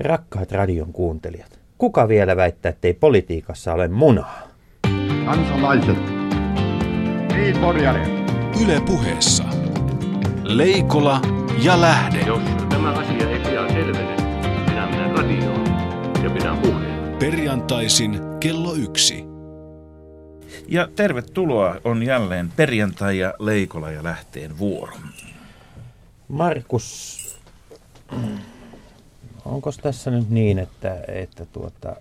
Rakkaat radion kuuntelijat, kuka vielä väittää, ettei politiikassa ole munaa? Kansalaiset. Niin, Porjari. Yle puheessa. Leikola ja Lähde. Jos tämä asia ei pian selvene, minä menen radioon ja pidän puheen. Perjantaisin kello yksi. Ja tervetuloa on jälleen perjantai ja Leikola ja Lähteen vuoro. Markus, onko tässä nyt niin, että, että tuota,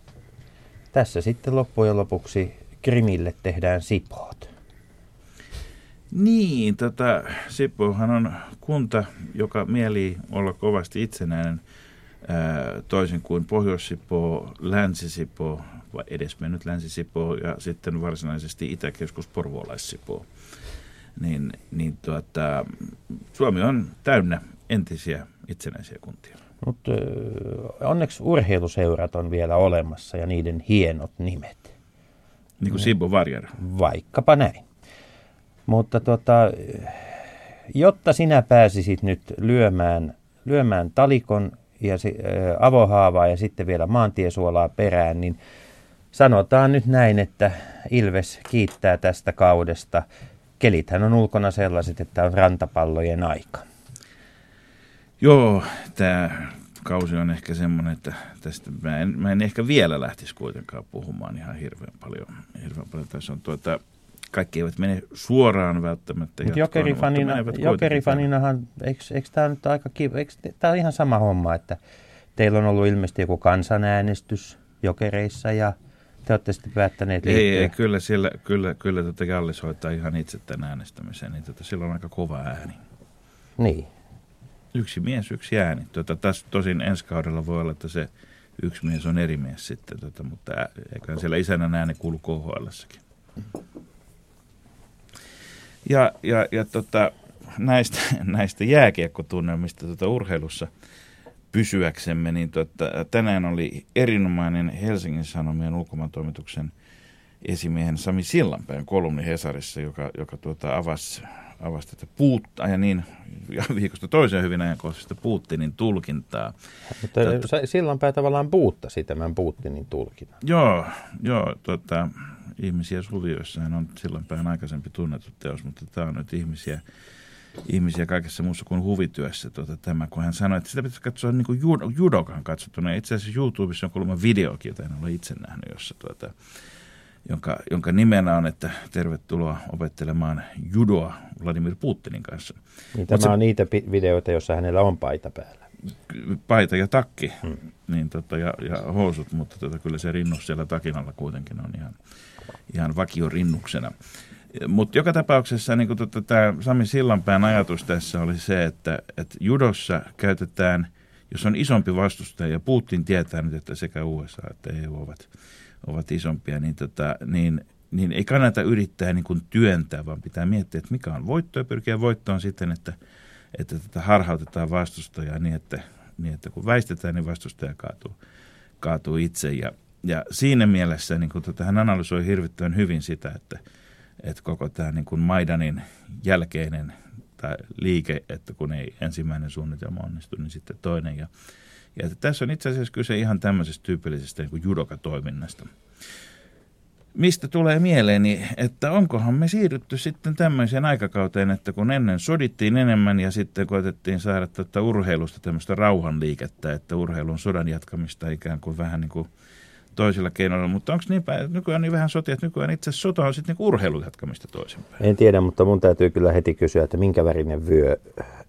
tässä sitten loppujen lopuksi Krimille tehdään sipoot? Niin, tota, Sipohan on kunta, joka mieli olla kovasti itsenäinen, ää, toisin kuin Pohjois-Sipoo, Länsi-Sipoo, vai edesmennyt Länsi-Sipoo ja sitten varsinaisesti Itäkeskus Porvoolais-Sipoo. Niin, niin tuota, Suomi on täynnä entisiä itsenäisiä kuntia. Mutta onneksi urheiluseurat on vielä olemassa ja niiden hienot nimet. Niin kuin Sibbo Varjara. Vaikkapa näin. Mutta tota, jotta sinä pääsisit nyt lyömään, lyömään talikon ja si, ä, avohaavaa ja sitten vielä maantiesuolaa perään, niin sanotaan nyt näin, että Ilves kiittää tästä kaudesta. Kelithän on ulkona sellaiset, että on rantapallojen aika. Joo, tämä kausi on ehkä semmoinen, että tästä mä en, mä en ehkä vielä lähtisi kuitenkaan puhumaan ihan hirveän paljon. Hirveän paljon. Tässä on tuota, kaikki eivät mene suoraan välttämättä. Jatkoon, jokerifanina, mutta jokerifaninahan, eikö, eikö tämä nyt aika kiva, eikö tämä on ihan sama homma, että teillä on ollut ilmeisesti joku kansanäänestys jokereissa ja te olette sitten päättäneet liittyä. Ei, ei, kyllä, siellä, kyllä, kyllä tota Jallis hoitaa ihan itse tämän äänestämisen, niin tota, sillä on aika kova ääni. Niin. Yksi mies, yksi ääni. Tota, tässä tosin ensi kaudella voi olla, että se yksi mies on eri mies sitten, tota, mutta eiköhän siellä isänän ääni kuulu KHLssäkin. Ja, ja, ja tota, näistä, näistä jääkiekkotunnelmista tota, urheilussa pysyäksemme, niin tota, tänään oli erinomainen Helsingin Sanomien ulkomaantoimituksen esimiehen Sami Sillanpään kolumni Hesarissa, joka, joka tuota, avasi, avasi tätä puuttaa ja niin ja viikosta toiseen hyvin ajankohtaisesta Putinin tulkintaa. Mutta Totta. silloinpä tavallaan puuttasi tämän Putinin tulkinnan. Joo, joo tota, ihmisiä suvioissahan on silloin päin aikaisempi tunnettu teos, mutta tämä on nyt ihmisiä, ihmisiä kaikessa muussa kuin huvityössä. Tota, tämä, kun hän sanoi, että sitä pitäisi katsoa niin kuin judo, judokan katsottuna. Itse asiassa YouTubessa on kuulemma videokin, jota en ole itse nähnyt, jossa tuota, jonka, jonka nimenä on, että tervetuloa opettelemaan judoa Vladimir Putinin kanssa. Niin tämä se- on niitä videoita, joissa hänellä on paita päällä. paita ja takki hmm. niin tota, ja, ja housut, mutta tota, kyllä se rinnus siellä takin alla kuitenkin on ihan, ihan vakiorinnuksena. Mutta joka tapauksessa niin tota, tämä Sami Sillanpään ajatus tässä oli se, että, että judossa käytetään, jos on isompi vastustaja, ja Putin tietää nyt, että sekä USA että EU ovat, ovat isompia, niin, tota, niin, niin ei kannata yrittää niin kuin työntää, vaan pitää miettiä, että mikä on voitto ja pyrkiä voittoon siten, että, että tätä harhautetaan vastustajaa niin että, niin, että kun väistetään, niin vastustaja kaatuu, kaatuu itse. Ja, ja siinä mielessä niin kuin, tota, hän analysoi hirvittävän hyvin sitä, että, että koko tämä niin kuin Maidanin jälkeinen liike, että kun ei ensimmäinen suunnitelma onnistu, niin sitten toinen. Ja, ja tässä on itse asiassa kyse ihan tämmöisestä tyypillisestä niin judokatoiminnasta. Mistä tulee mieleeni, että onkohan me siirrytty sitten tämmöiseen aikakauteen, että kun ennen sodittiin enemmän ja sitten koetettiin saada tätä urheilusta tämmöistä rauhanliikettä, että urheilun sodan jatkamista ikään kuin vähän niin kuin toisilla keinoilla, mutta onko niin päin, nykyään niin vähän sotia, että nykyään itse asiassa sota on sitten niin urheilun jatkamista toisinpäin? En tiedä, mutta mun täytyy kyllä heti kysyä, että minkä värinen vyö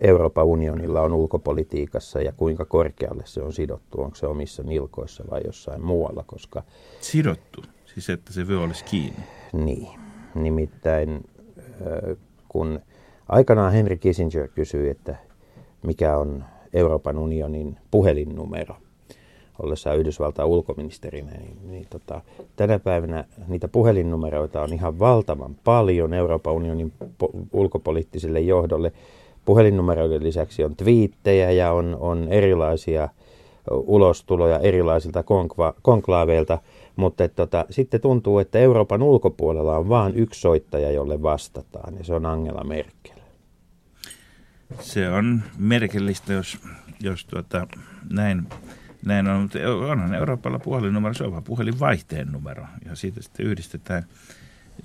Euroopan unionilla on ulkopolitiikassa ja kuinka korkealle se on sidottu. Onko se omissa nilkoissa vai jossain muualla, koska Sidottu, siis että se vyö olisi kiinni. niin. Nimittäin kun aikanaan Henry Kissinger kysyi, että mikä on Euroopan unionin puhelinnumero, ollessaan Yhdysvaltain ulkoministerinä, niin, niin tota, tänä päivänä niitä puhelinnumeroita on ihan valtavan paljon Euroopan unionin po- ulkopoliittiselle johdolle. Puhelinnumeroiden lisäksi on twiittejä ja on, on erilaisia ulostuloja erilaisilta konkva, konklaaveilta, mutta et, tota, sitten tuntuu, että Euroopan ulkopuolella on vain yksi soittaja, jolle vastataan, ja se on Angela Merkel. Se on merkillistä, jos, jos tuota, näin, Näin on, mutta onhan Euroopalla puhelinnumero, se on vaan puhelinvaihteen numero ja siitä sitten yhdistetään,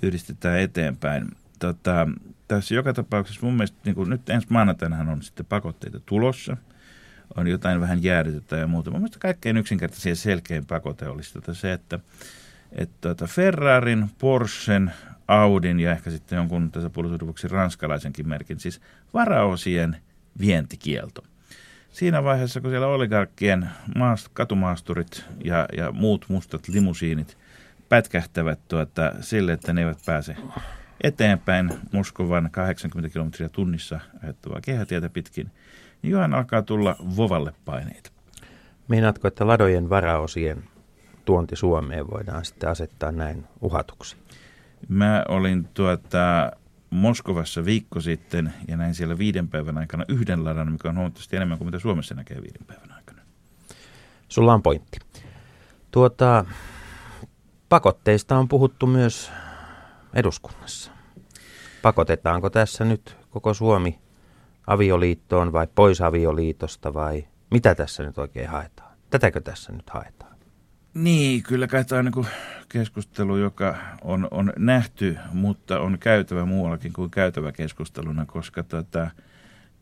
yhdistetään eteenpäin. Tota, tässä joka tapauksessa mun mielestä niin nyt ensi maanantainahan on sitten pakotteita tulossa. On jotain vähän jäädytettä ja muuta. Mun mielestä kaikkein yksinkertaisin ja selkein pakote olisi tota se, että, että tota Ferrarin, Porschen, Audin ja ehkä sitten jonkun tässä puolustusvuoksi ranskalaisenkin merkin, siis varaosien vientikielto. Siinä vaiheessa, kun siellä oligarkkien maast, katumaasturit ja, ja muut mustat limusiinit pätkähtävät tuota, sille, että ne eivät pääse eteenpäin Moskovan 80 kilometriä tunnissa ajattavaa kehätietä pitkin, niin johan alkaa tulla Vovalle paineita. Meinaatko, että ladojen varaosien tuonti Suomeen voidaan sitten asettaa näin uhatuksi? Mä olin tuota, Moskovassa viikko sitten ja näin siellä viiden päivän aikana yhden ladan, mikä on huomattavasti enemmän kuin mitä Suomessa näkee viiden päivän aikana. Sulla on pointti. Tuota, pakotteista on puhuttu myös eduskunnassa. Pakotetaanko tässä nyt koko Suomi avioliittoon vai pois avioliitosta vai mitä tässä nyt oikein haetaan? Tätäkö tässä nyt haetaan? Niin, kyllä kai tämä on niin keskustelu, joka on, on nähty, mutta on käytävä muuallakin kuin käytävä keskusteluna, koska tota,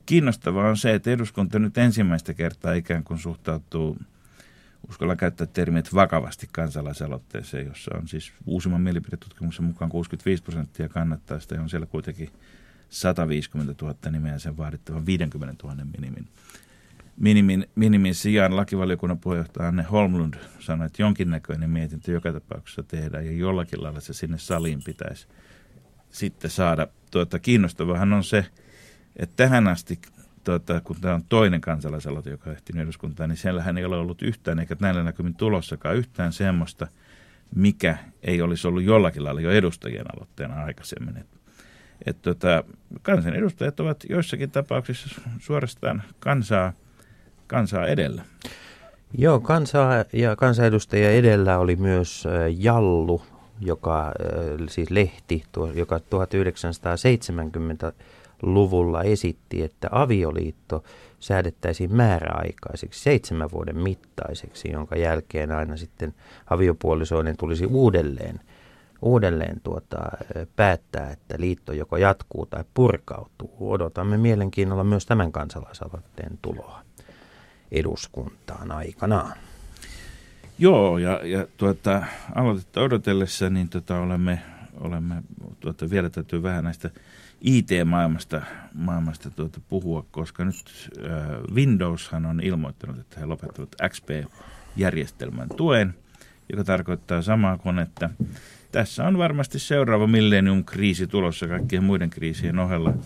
kiinnostavaa on se, että eduskunta nyt ensimmäistä kertaa ikään kuin suhtautuu, uskalla käyttää termiä, vakavasti kansalaisaloitteeseen, jossa on siis uusimman mielipidetutkimuksen mukaan 65 prosenttia kannattaa sitä, on siellä kuitenkin 150 000 nimeä sen vaadittavan 50 000 minimin minimin, minimin sijaan lakivaliokunnan puheenjohtaja Anne Holmlund sanoi, että jonkinnäköinen mietintö joka tapauksessa tehdään ja jollakin lailla se sinne saliin pitäisi sitten saada. Tuota, kiinnostavahan on se, että tähän asti, tuota, kun tämä on toinen kansalaisaloite, joka ehtinyt eduskuntaan, niin siellähän ei ole ollut yhtään, eikä näillä näkymin tulossakaan yhtään semmoista, mikä ei olisi ollut jollakin lailla jo edustajien aloitteena aikaisemmin. Et, et tota, kansanedustajat ovat joissakin tapauksissa suorastaan kansaa – kansaa edellä. Joo, kansaa ja kansanedustajia edellä oli myös Jallu, joka siis lehti, joka 1970-luvulla esitti, että avioliitto säädettäisiin määräaikaiseksi, seitsemän vuoden mittaiseksi, jonka jälkeen aina sitten aviopuolisoinen tulisi uudelleen, uudelleen tuota, päättää, että liitto joko jatkuu tai purkautuu. Odotamme mielenkiinnolla myös tämän kansalaisaloitteen tuloa eduskuntaan aikanaan. Joo, ja, ja tuota, aloitetta odotellessa niin tota, olemme, olemme tuota, vielä täytyy vähän näistä IT-maailmasta maailmasta tuota, puhua, koska nyt äh, Windowshan on ilmoittanut, että he lopettavat XP-järjestelmän tuen, joka tarkoittaa samaa kuin, että tässä on varmasti seuraava millennium-kriisi tulossa kaikkien muiden kriisien ohella –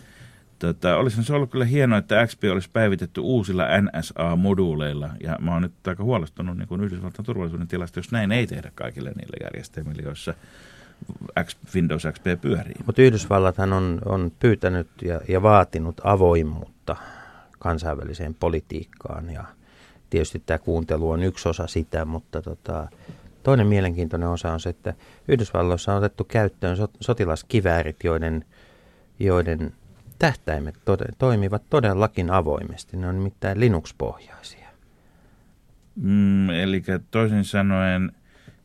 Tota, olisi se ollut kyllä hienoa, että XP olisi päivitetty uusilla NSA-moduuleilla, ja mä oon nyt aika huolestunut niin Yhdysvaltain turvallisuuden tilasta, jos näin ei tehdä kaikille niille järjestelmille, joissa X, Windows XP pyörii. Mutta Yhdysvallathan on, on pyytänyt ja, ja vaatinut avoimuutta kansainväliseen politiikkaan, ja tietysti tämä kuuntelu on yksi osa sitä, mutta tota, toinen mielenkiintoinen osa on se, että Yhdysvalloissa on otettu käyttöön sotilaskiväärit, joiden, joiden tähtäimet tode, toimivat todellakin avoimesti. Ne on nimittäin Linux-pohjaisia. Mm, eli toisin sanoen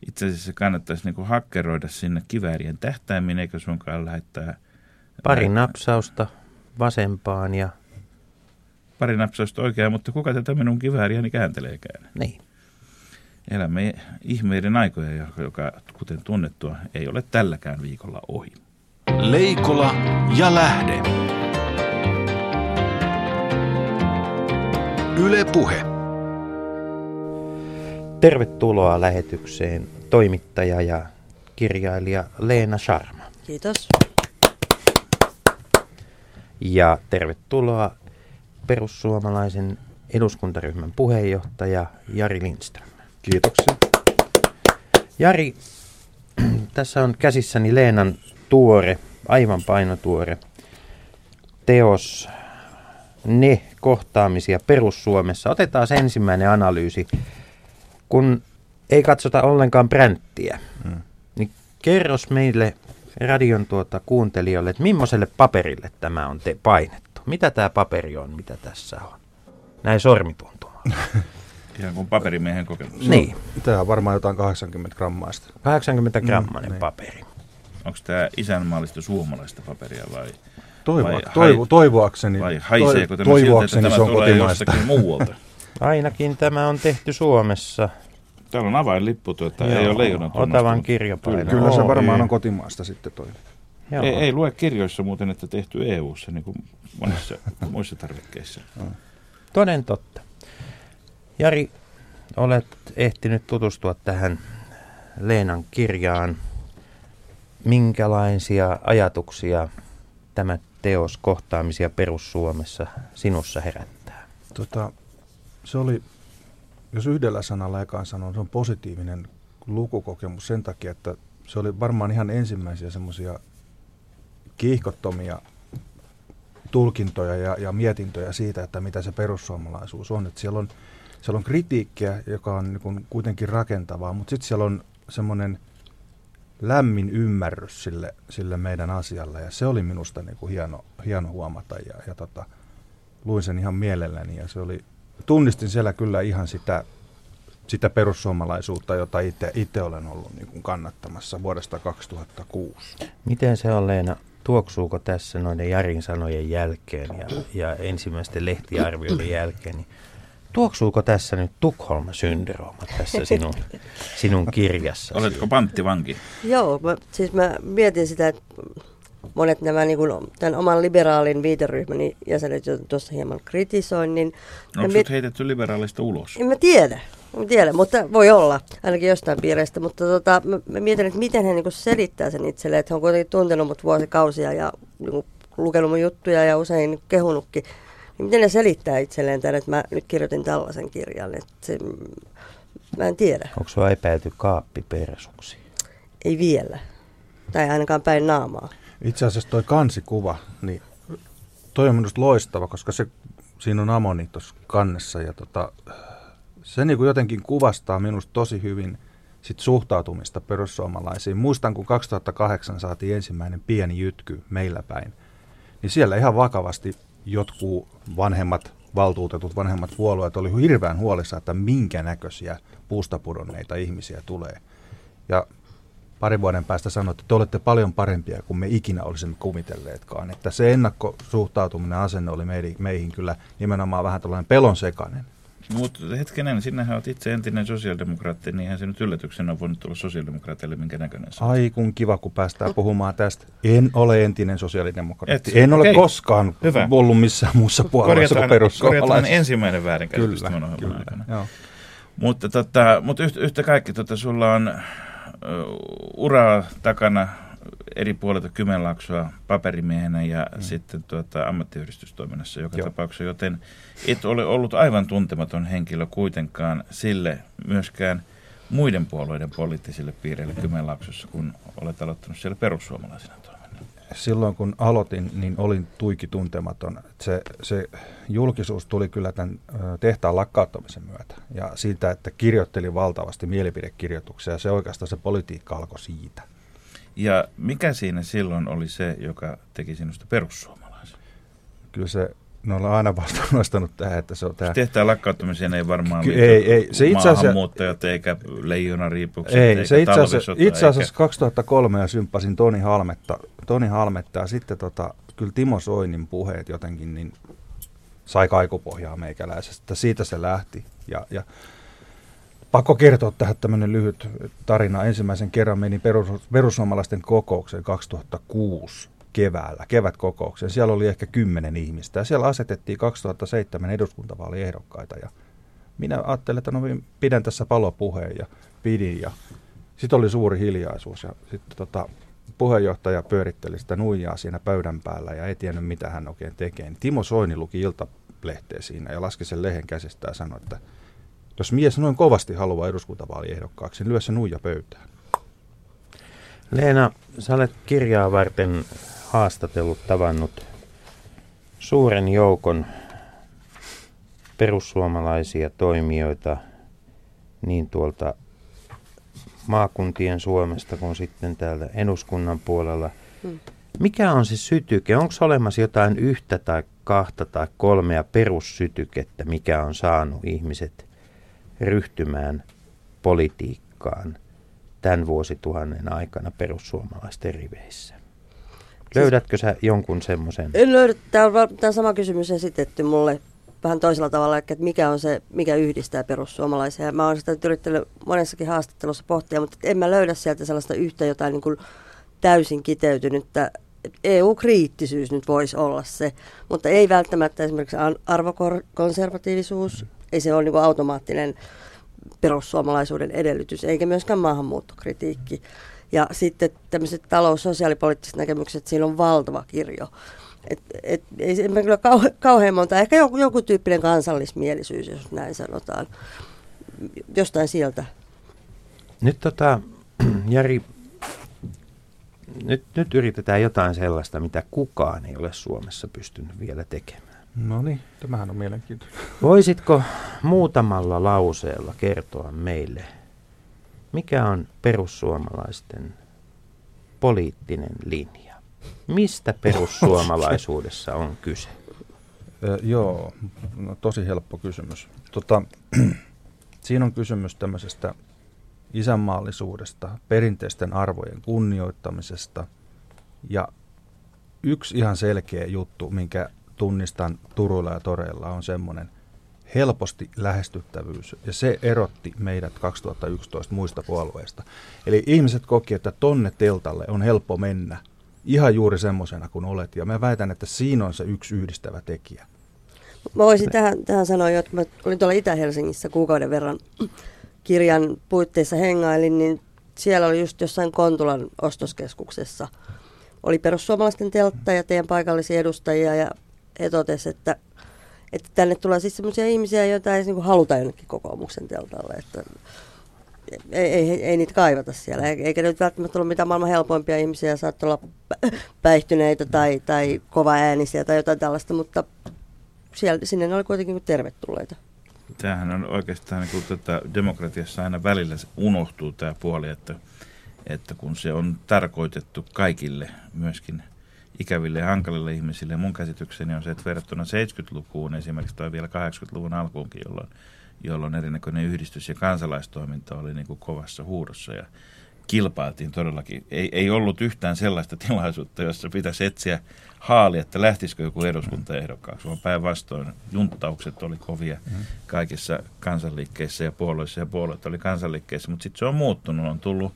itse asiassa kannattaisi niinku hakkeroida sinne kiväärien tähtäimiin, eikö sunkaan lähettää... Pari napsausta vasempaan ja... Pari napsausta oikeaan, mutta kuka tätä minun kivääriäni käänteleekään? Niin. Elämme ihmeiden aikoja, joka kuten tunnettua ei ole tälläkään viikolla ohi. Leikola ja lähde. Yle Puhe. Tervetuloa lähetykseen toimittaja ja kirjailija Leena Sharma. Kiitos. Ja tervetuloa perussuomalaisen eduskuntaryhmän puheenjohtaja Jari Lindström. Kiitoksia. Jari, tässä on käsissäni Leenan tuore, aivan painotuore teos ne kohtaamisia perussuomessa. Otetaan se ensimmäinen analyysi. Kun ei katsota ollenkaan bränttiä, hmm. niin kerros meille radion tuota kuuntelijoille, että millaiselle paperille tämä on te painettu? Mitä tämä paperi on, mitä tässä on? Näin sormituntumalla. Ihan kuin paperimiehen kokemus. Niin, Tämä on varmaan jotain 80 grammaista. 80 grammanen niin. paperi. Onko tämä isänmaallista suomalaista paperia vai, Toivo, Vai toivo, hai- toivoakseni, vai haiseeko tämä siltä, että toivoakseni tämä se on tulee jostakin muualta? Ainakin tämä on tehty Suomessa. Täällä on avainlippu, tuota, ei ole leijonan Otavan kirjapaino. Kyllä se varmaan on kotimaasta sitten toi. Joo. Ei, ei lue kirjoissa muuten, että tehty EU-ssa, niin kuin monissa muissa tarvikkeissa. Toden totta. Jari, olet ehtinyt tutustua tähän Leenan kirjaan. Minkälaisia ajatuksia tämä teos kohtaamisia perussuomessa sinussa herättää? Tota, se oli, jos yhdellä sanalla ekaan sanon, se on positiivinen lukukokemus sen takia, että se oli varmaan ihan ensimmäisiä semmoisia kiihkottomia tulkintoja ja, ja mietintöjä siitä, että mitä se perussuomalaisuus on. Että siellä, on siellä on kritiikkiä, joka on niin kuin kuitenkin rakentavaa, mutta sitten siellä on semmoinen lämmin ymmärrys sille, sille meidän asialle ja se oli minusta niin kuin hieno, hieno huomata ja, ja tota, luin sen ihan mielelläni ja se oli, tunnistin siellä kyllä ihan sitä, sitä perussuomalaisuutta, jota itse, olen ollut niin kuin kannattamassa vuodesta 2006. Miten se on Leena? Tuoksuuko tässä noiden Jarin sanojen jälkeen ja, ja ensimmäisten lehtiarvioiden jälkeen, niin tuoksuuko tässä nyt Tukholma-syndrooma tässä sinun, sinun kirjassa? Oletko panttivanki? Joo, mä, siis mä mietin sitä, että monet nämä niin kuin, tämän oman liberaalin viiteryhmäni jäsenet, joita tuossa hieman kritisoin, niin No, onko miet- sut heitetty liberaalista ulos? en mä tiedä. En mä tiedä, mutta voi olla, ainakin jostain piireistä. Mutta tota, mä, mä mietin, että miten hän niin selittää sen itselleen, että hän on kuitenkin tuntenut mut vuosikausia ja niin lukenut mun juttuja ja usein kehunutkin. Niin miten ne selittää itselleen tämän, että mä nyt kirjoitin tällaisen kirjan. Että se, mä en tiedä, Onko sinua epäilty kaappipersuksi? ei vielä. Tai ainakaan päin naamaa. Itse asiassa toi kansikuva, niin toi on minusta loistava, koska se, siinä on amoni tuossa kannessa ja tota, se niin kuin jotenkin kuvastaa minusta tosi hyvin sit suhtautumista perussuomalaisiin. Muistan, kun 2008 saatiin ensimmäinen pieni jytky meillä päin, niin siellä ihan vakavasti jotkut vanhemmat valtuutetut, vanhemmat puolueet oli hirveän huolissaan, että minkä näköisiä puusta pudonneita ihmisiä tulee. Ja parin vuoden päästä sanoi, että te olette paljon parempia kuin me ikinä olisimme kuvitelleetkaan. Että se ennakkosuhtautuminen asenne oli meihin kyllä nimenomaan vähän tällainen pelon sekainen. Mutta hetkinen, sinähän olet itse entinen sosiaalidemokraatti, niin eihän se nyt yllätyksenä on voinut tulla sosiaalidemokraatille minkä näköinen se. Ai kun kiva, kun päästään puhumaan tästä. En ole entinen sosiaalidemokraatti. Et, en ole okei. koskaan Hyvä. ollut missään muussa puolueessa kuin korjataan perussuomalaiset. ensimmäinen väärinkäsitys Kyllä, tämän ohjelman kyllä. aikana. Joo. Mutta, tota, mutta yhtä, yhtä kaikki, tota, sulla on ö, uraa takana eri puolilta Kymenlaaksoa paperimiehenä ja mm. sitten tuota, ammattiyhdistystoiminnassa joka Joo. tapauksessa, joten et ole ollut aivan tuntematon henkilö kuitenkaan sille myöskään muiden puolueiden poliittisille piireille Kymenlaaksossa, kun olet aloittanut siellä perussuomalaisena toiminnan. silloin kun aloitin, niin olin tuiki tuntematon. Se, se julkisuus tuli kyllä tämän tehtaan lakkauttamisen myötä ja siitä, että kirjoittelin valtavasti mielipidekirjoituksia ja se oikeastaan se politiikka alkoi siitä. Ja mikä siinä silloin oli se, joka teki sinusta perussuomalaisen? Kyllä se, ne ollaan aina vasta nostanut tähän, että se on tämä... Tehtävän lakkauttamiseen ei varmaan Ky- ei, ei. Se itse asiassa- maahanmuuttajat eikä leijonariipukset Ei, eikä se itse asiassa, itse asiassa eikä... 2003 ja symppasin Toni Halmetta, Toni Halmetta ja sitten tota, kyllä Timo Soinin puheet jotenkin niin sai kaikupohjaa meikäläisestä. Siitä se lähti. Ja, ja pakko kertoa tähän tämmöinen lyhyt tarina. Ensimmäisen kerran menin perus, perussuomalaisten kokoukseen 2006 keväällä, kevätkokoukseen. Siellä oli ehkä kymmenen ihmistä ja siellä asetettiin 2007 eduskuntavaaliehdokkaita ja minä ajattelin, että no pidän tässä palopuheen ja pidin ja sitten oli suuri hiljaisuus ja sitten tota, puheenjohtaja pyöritteli sitä nuijaa siinä pöydän päällä ja ei tiennyt mitä hän oikein tekee. Niin Timo Soini luki iltalehteä siinä ja laski sen lehen käsistä ja sanoi, että jos mies noin kovasti haluaa eduskuntavaaliehdokkaaksi, niin lyö se nuija pöytään. Leena, sä olet kirjaa varten haastatellut, tavannut suuren joukon perussuomalaisia toimijoita niin tuolta maakuntien Suomesta kuin sitten täältä eduskunnan puolella. Mm. Mikä on se sytyke? Onko olemassa jotain yhtä tai kahta tai kolmea perussytykettä, mikä on saanut ihmiset ryhtymään politiikkaan tämän vuosituhannen aikana perussuomalaisten riveissä? Löydätkö sä jonkun semmoisen? En löydä. Tämä on, tämä on sama kysymys esitetty mulle vähän toisella tavalla, että mikä on se, mikä yhdistää perussuomalaisia. Ja mä oon sitä yrittänyt monessakin haastattelussa pohtia, mutta en mä löydä sieltä sellaista yhtä jotain niin kuin täysin kiteytynyttä. EU-kriittisyys nyt voisi olla se, mutta ei välttämättä esimerkiksi arvokonservatiivisuus, ei se ole niin kuin automaattinen perussuomalaisuuden edellytys, eikä myöskään maahanmuuttokritiikki. Ja sitten tämmöiset talous- sosiaalipoliittiset näkemykset, siinä on valtava kirjo. Et, et, ei se mä kyllä kauhe, kauhean monta, ehkä joku, joku tyyppinen kansallismielisyys, jos näin sanotaan. Jostain sieltä. Nyt tota, Jari, nyt, nyt yritetään jotain sellaista, mitä kukaan ei ole Suomessa pystynyt vielä tekemään. No niin, tämähän on mielenkiintoinen. Voisitko muutamalla lauseella kertoa meille, mikä on perussuomalaisten poliittinen linja? Mistä perussuomalaisuudessa on kyse? Ö, joo, no, tosi helppo kysymys. Tota, siinä on kysymys tämmöisestä isänmaallisuudesta, perinteisten arvojen kunnioittamisesta ja yksi ihan selkeä juttu, minkä tunnistan Turuilla ja Toreilla on semmoinen helposti lähestyttävyys ja se erotti meidät 2011 muista puolueista. Eli ihmiset koki, että tonne teltalle on helppo mennä ihan juuri semmoisena kuin olet ja mä väitän, että siinä on se yksi yhdistävä tekijä. Mä voisin tähän, tähän sanoa, että mä olin tuolla Itä-Helsingissä kuukauden verran kirjan puitteissa hengailin, niin siellä oli just jossain Kontulan ostoskeskuksessa. Oli perussuomalaisten teltta ja teidän paikallisia edustajia ja he totesivat, että, että tänne tulee siis sellaisia ihmisiä, joita ei niin haluta jonnekin kokoomuksen teltalle. Että ei, ei, ei niitä kaivata siellä, eikä nyt välttämättä ole mitään maailman helpoimpia ihmisiä, saattaa olla päihtyneitä tai, tai kova äänisiä tai jotain tällaista, mutta siellä, sinne ne oli kuitenkin tervetulleita. Tämähän on oikeastaan niin tätä demokratiassa aina välillä unohtuu tämä puoli, että, että kun se on tarkoitettu kaikille, myöskin ikäville ja hankalille ihmisille. Mun käsitykseni on se, että verrattuna 70-lukuun esimerkiksi tai vielä 80-luvun alkuunkin, jolloin, jolloin erinäköinen yhdistys- ja kansalaistoiminta oli niin kuin kovassa huudossa ja kilpailtiin todellakin. Ei, ei ollut yhtään sellaista tilaisuutta, jossa pitäisi etsiä haali, että lähtisikö joku eduskuntaehdokkaaksi, vaan päinvastoin junttaukset oli kovia kaikissa kansanliikkeissä ja puolueissa ja puolueet oli kansanliikkeissä, mutta sitten se on muuttunut, on tullut,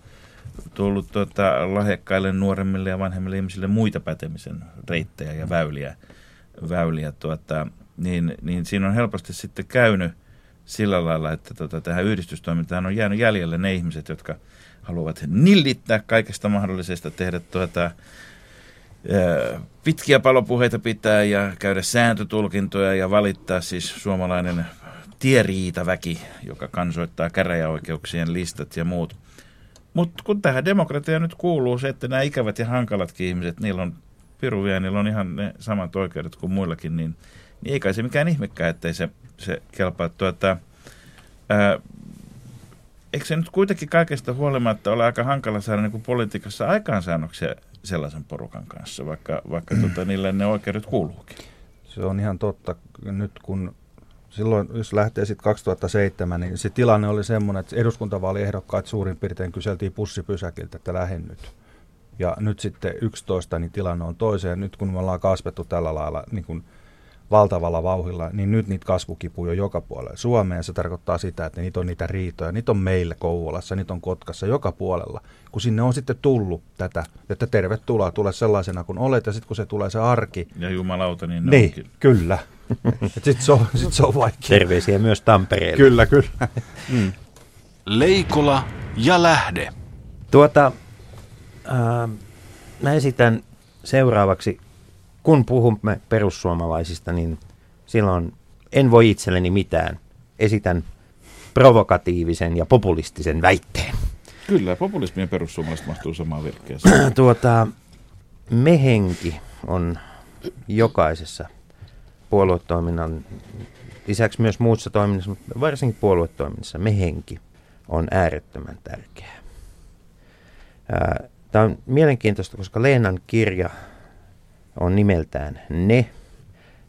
tullut tuota, lahjakkaille nuoremmille ja vanhemmille ihmisille muita pätemisen reittejä ja väyliä, väyliä tuota, niin, niin siinä on helposti sitten käynyt sillä lailla, että tota, tähän yhdistystoimintaan on jäänyt jäljelle ne ihmiset, jotka haluavat nillittää kaikesta mahdollisesta, tehdä tuota, pitkiä palopuheita pitää ja käydä sääntötulkintoja ja valittaa siis suomalainen tieriitaväki, joka kansoittaa käräjäoikeuksien listat ja muut. Mutta kun tähän demokratiaan nyt kuuluu se, että nämä ikävät ja hankalatkin ihmiset, niillä on piruja ja niillä on ihan ne samat oikeudet kuin muillakin, niin, niin ei kai se mikään ihmekään, ettei se, se kelpaa. Tuota, ää, eikö se nyt kuitenkin kaikesta huolimatta ole aika hankala saada niin politiikassa aikaansaannoksia sellaisen porukan kanssa, vaikka, vaikka tota, niille ne oikeudet kuuluukin. Se on ihan totta. Nyt kun silloin, jos lähtee sitten 2007, niin se tilanne oli semmoinen, että eduskuntavaaliehdokkaat suurin piirtein kyseltiin pussipysäkiltä, että lähden nyt. Ja nyt sitten 11, niin tilanne on toiseen. Nyt kun me ollaan kasvettu tällä lailla niin kuin valtavalla vauhilla, niin nyt niitä kasvukipuja on joka puolella Suomeen. Se tarkoittaa sitä, että niitä on niitä riitoja. Niitä on meille Kouvolassa, niitä on Kotkassa, joka puolella. Kun sinne on sitten tullut tätä, että tervetuloa, tule sellaisena kuin olet, ja sitten kun se tulee se arki. Ja jumalauta, niin ne Niin, onkin. kyllä. Sitten se, on, sit se on vaikea. Terveisiä myös Tampereelle. Kyllä, kyllä. Leikola ja lähde. Tuota, ää, mä esitän seuraavaksi, kun puhumme perussuomalaisista, niin silloin en voi itselleni mitään. Esitän provokatiivisen ja populistisen väitteen. Kyllä, populismi ja perussuomalaiset mahtuu samaan virkkeeseen. Tuota, mehenki on jokaisessa puoluetoiminnan lisäksi myös muussa toiminnassa, mutta varsinkin puoluetoiminnassa mehenki on äärettömän tärkeää. Tämä on mielenkiintoista, koska Leenan kirja on nimeltään Ne,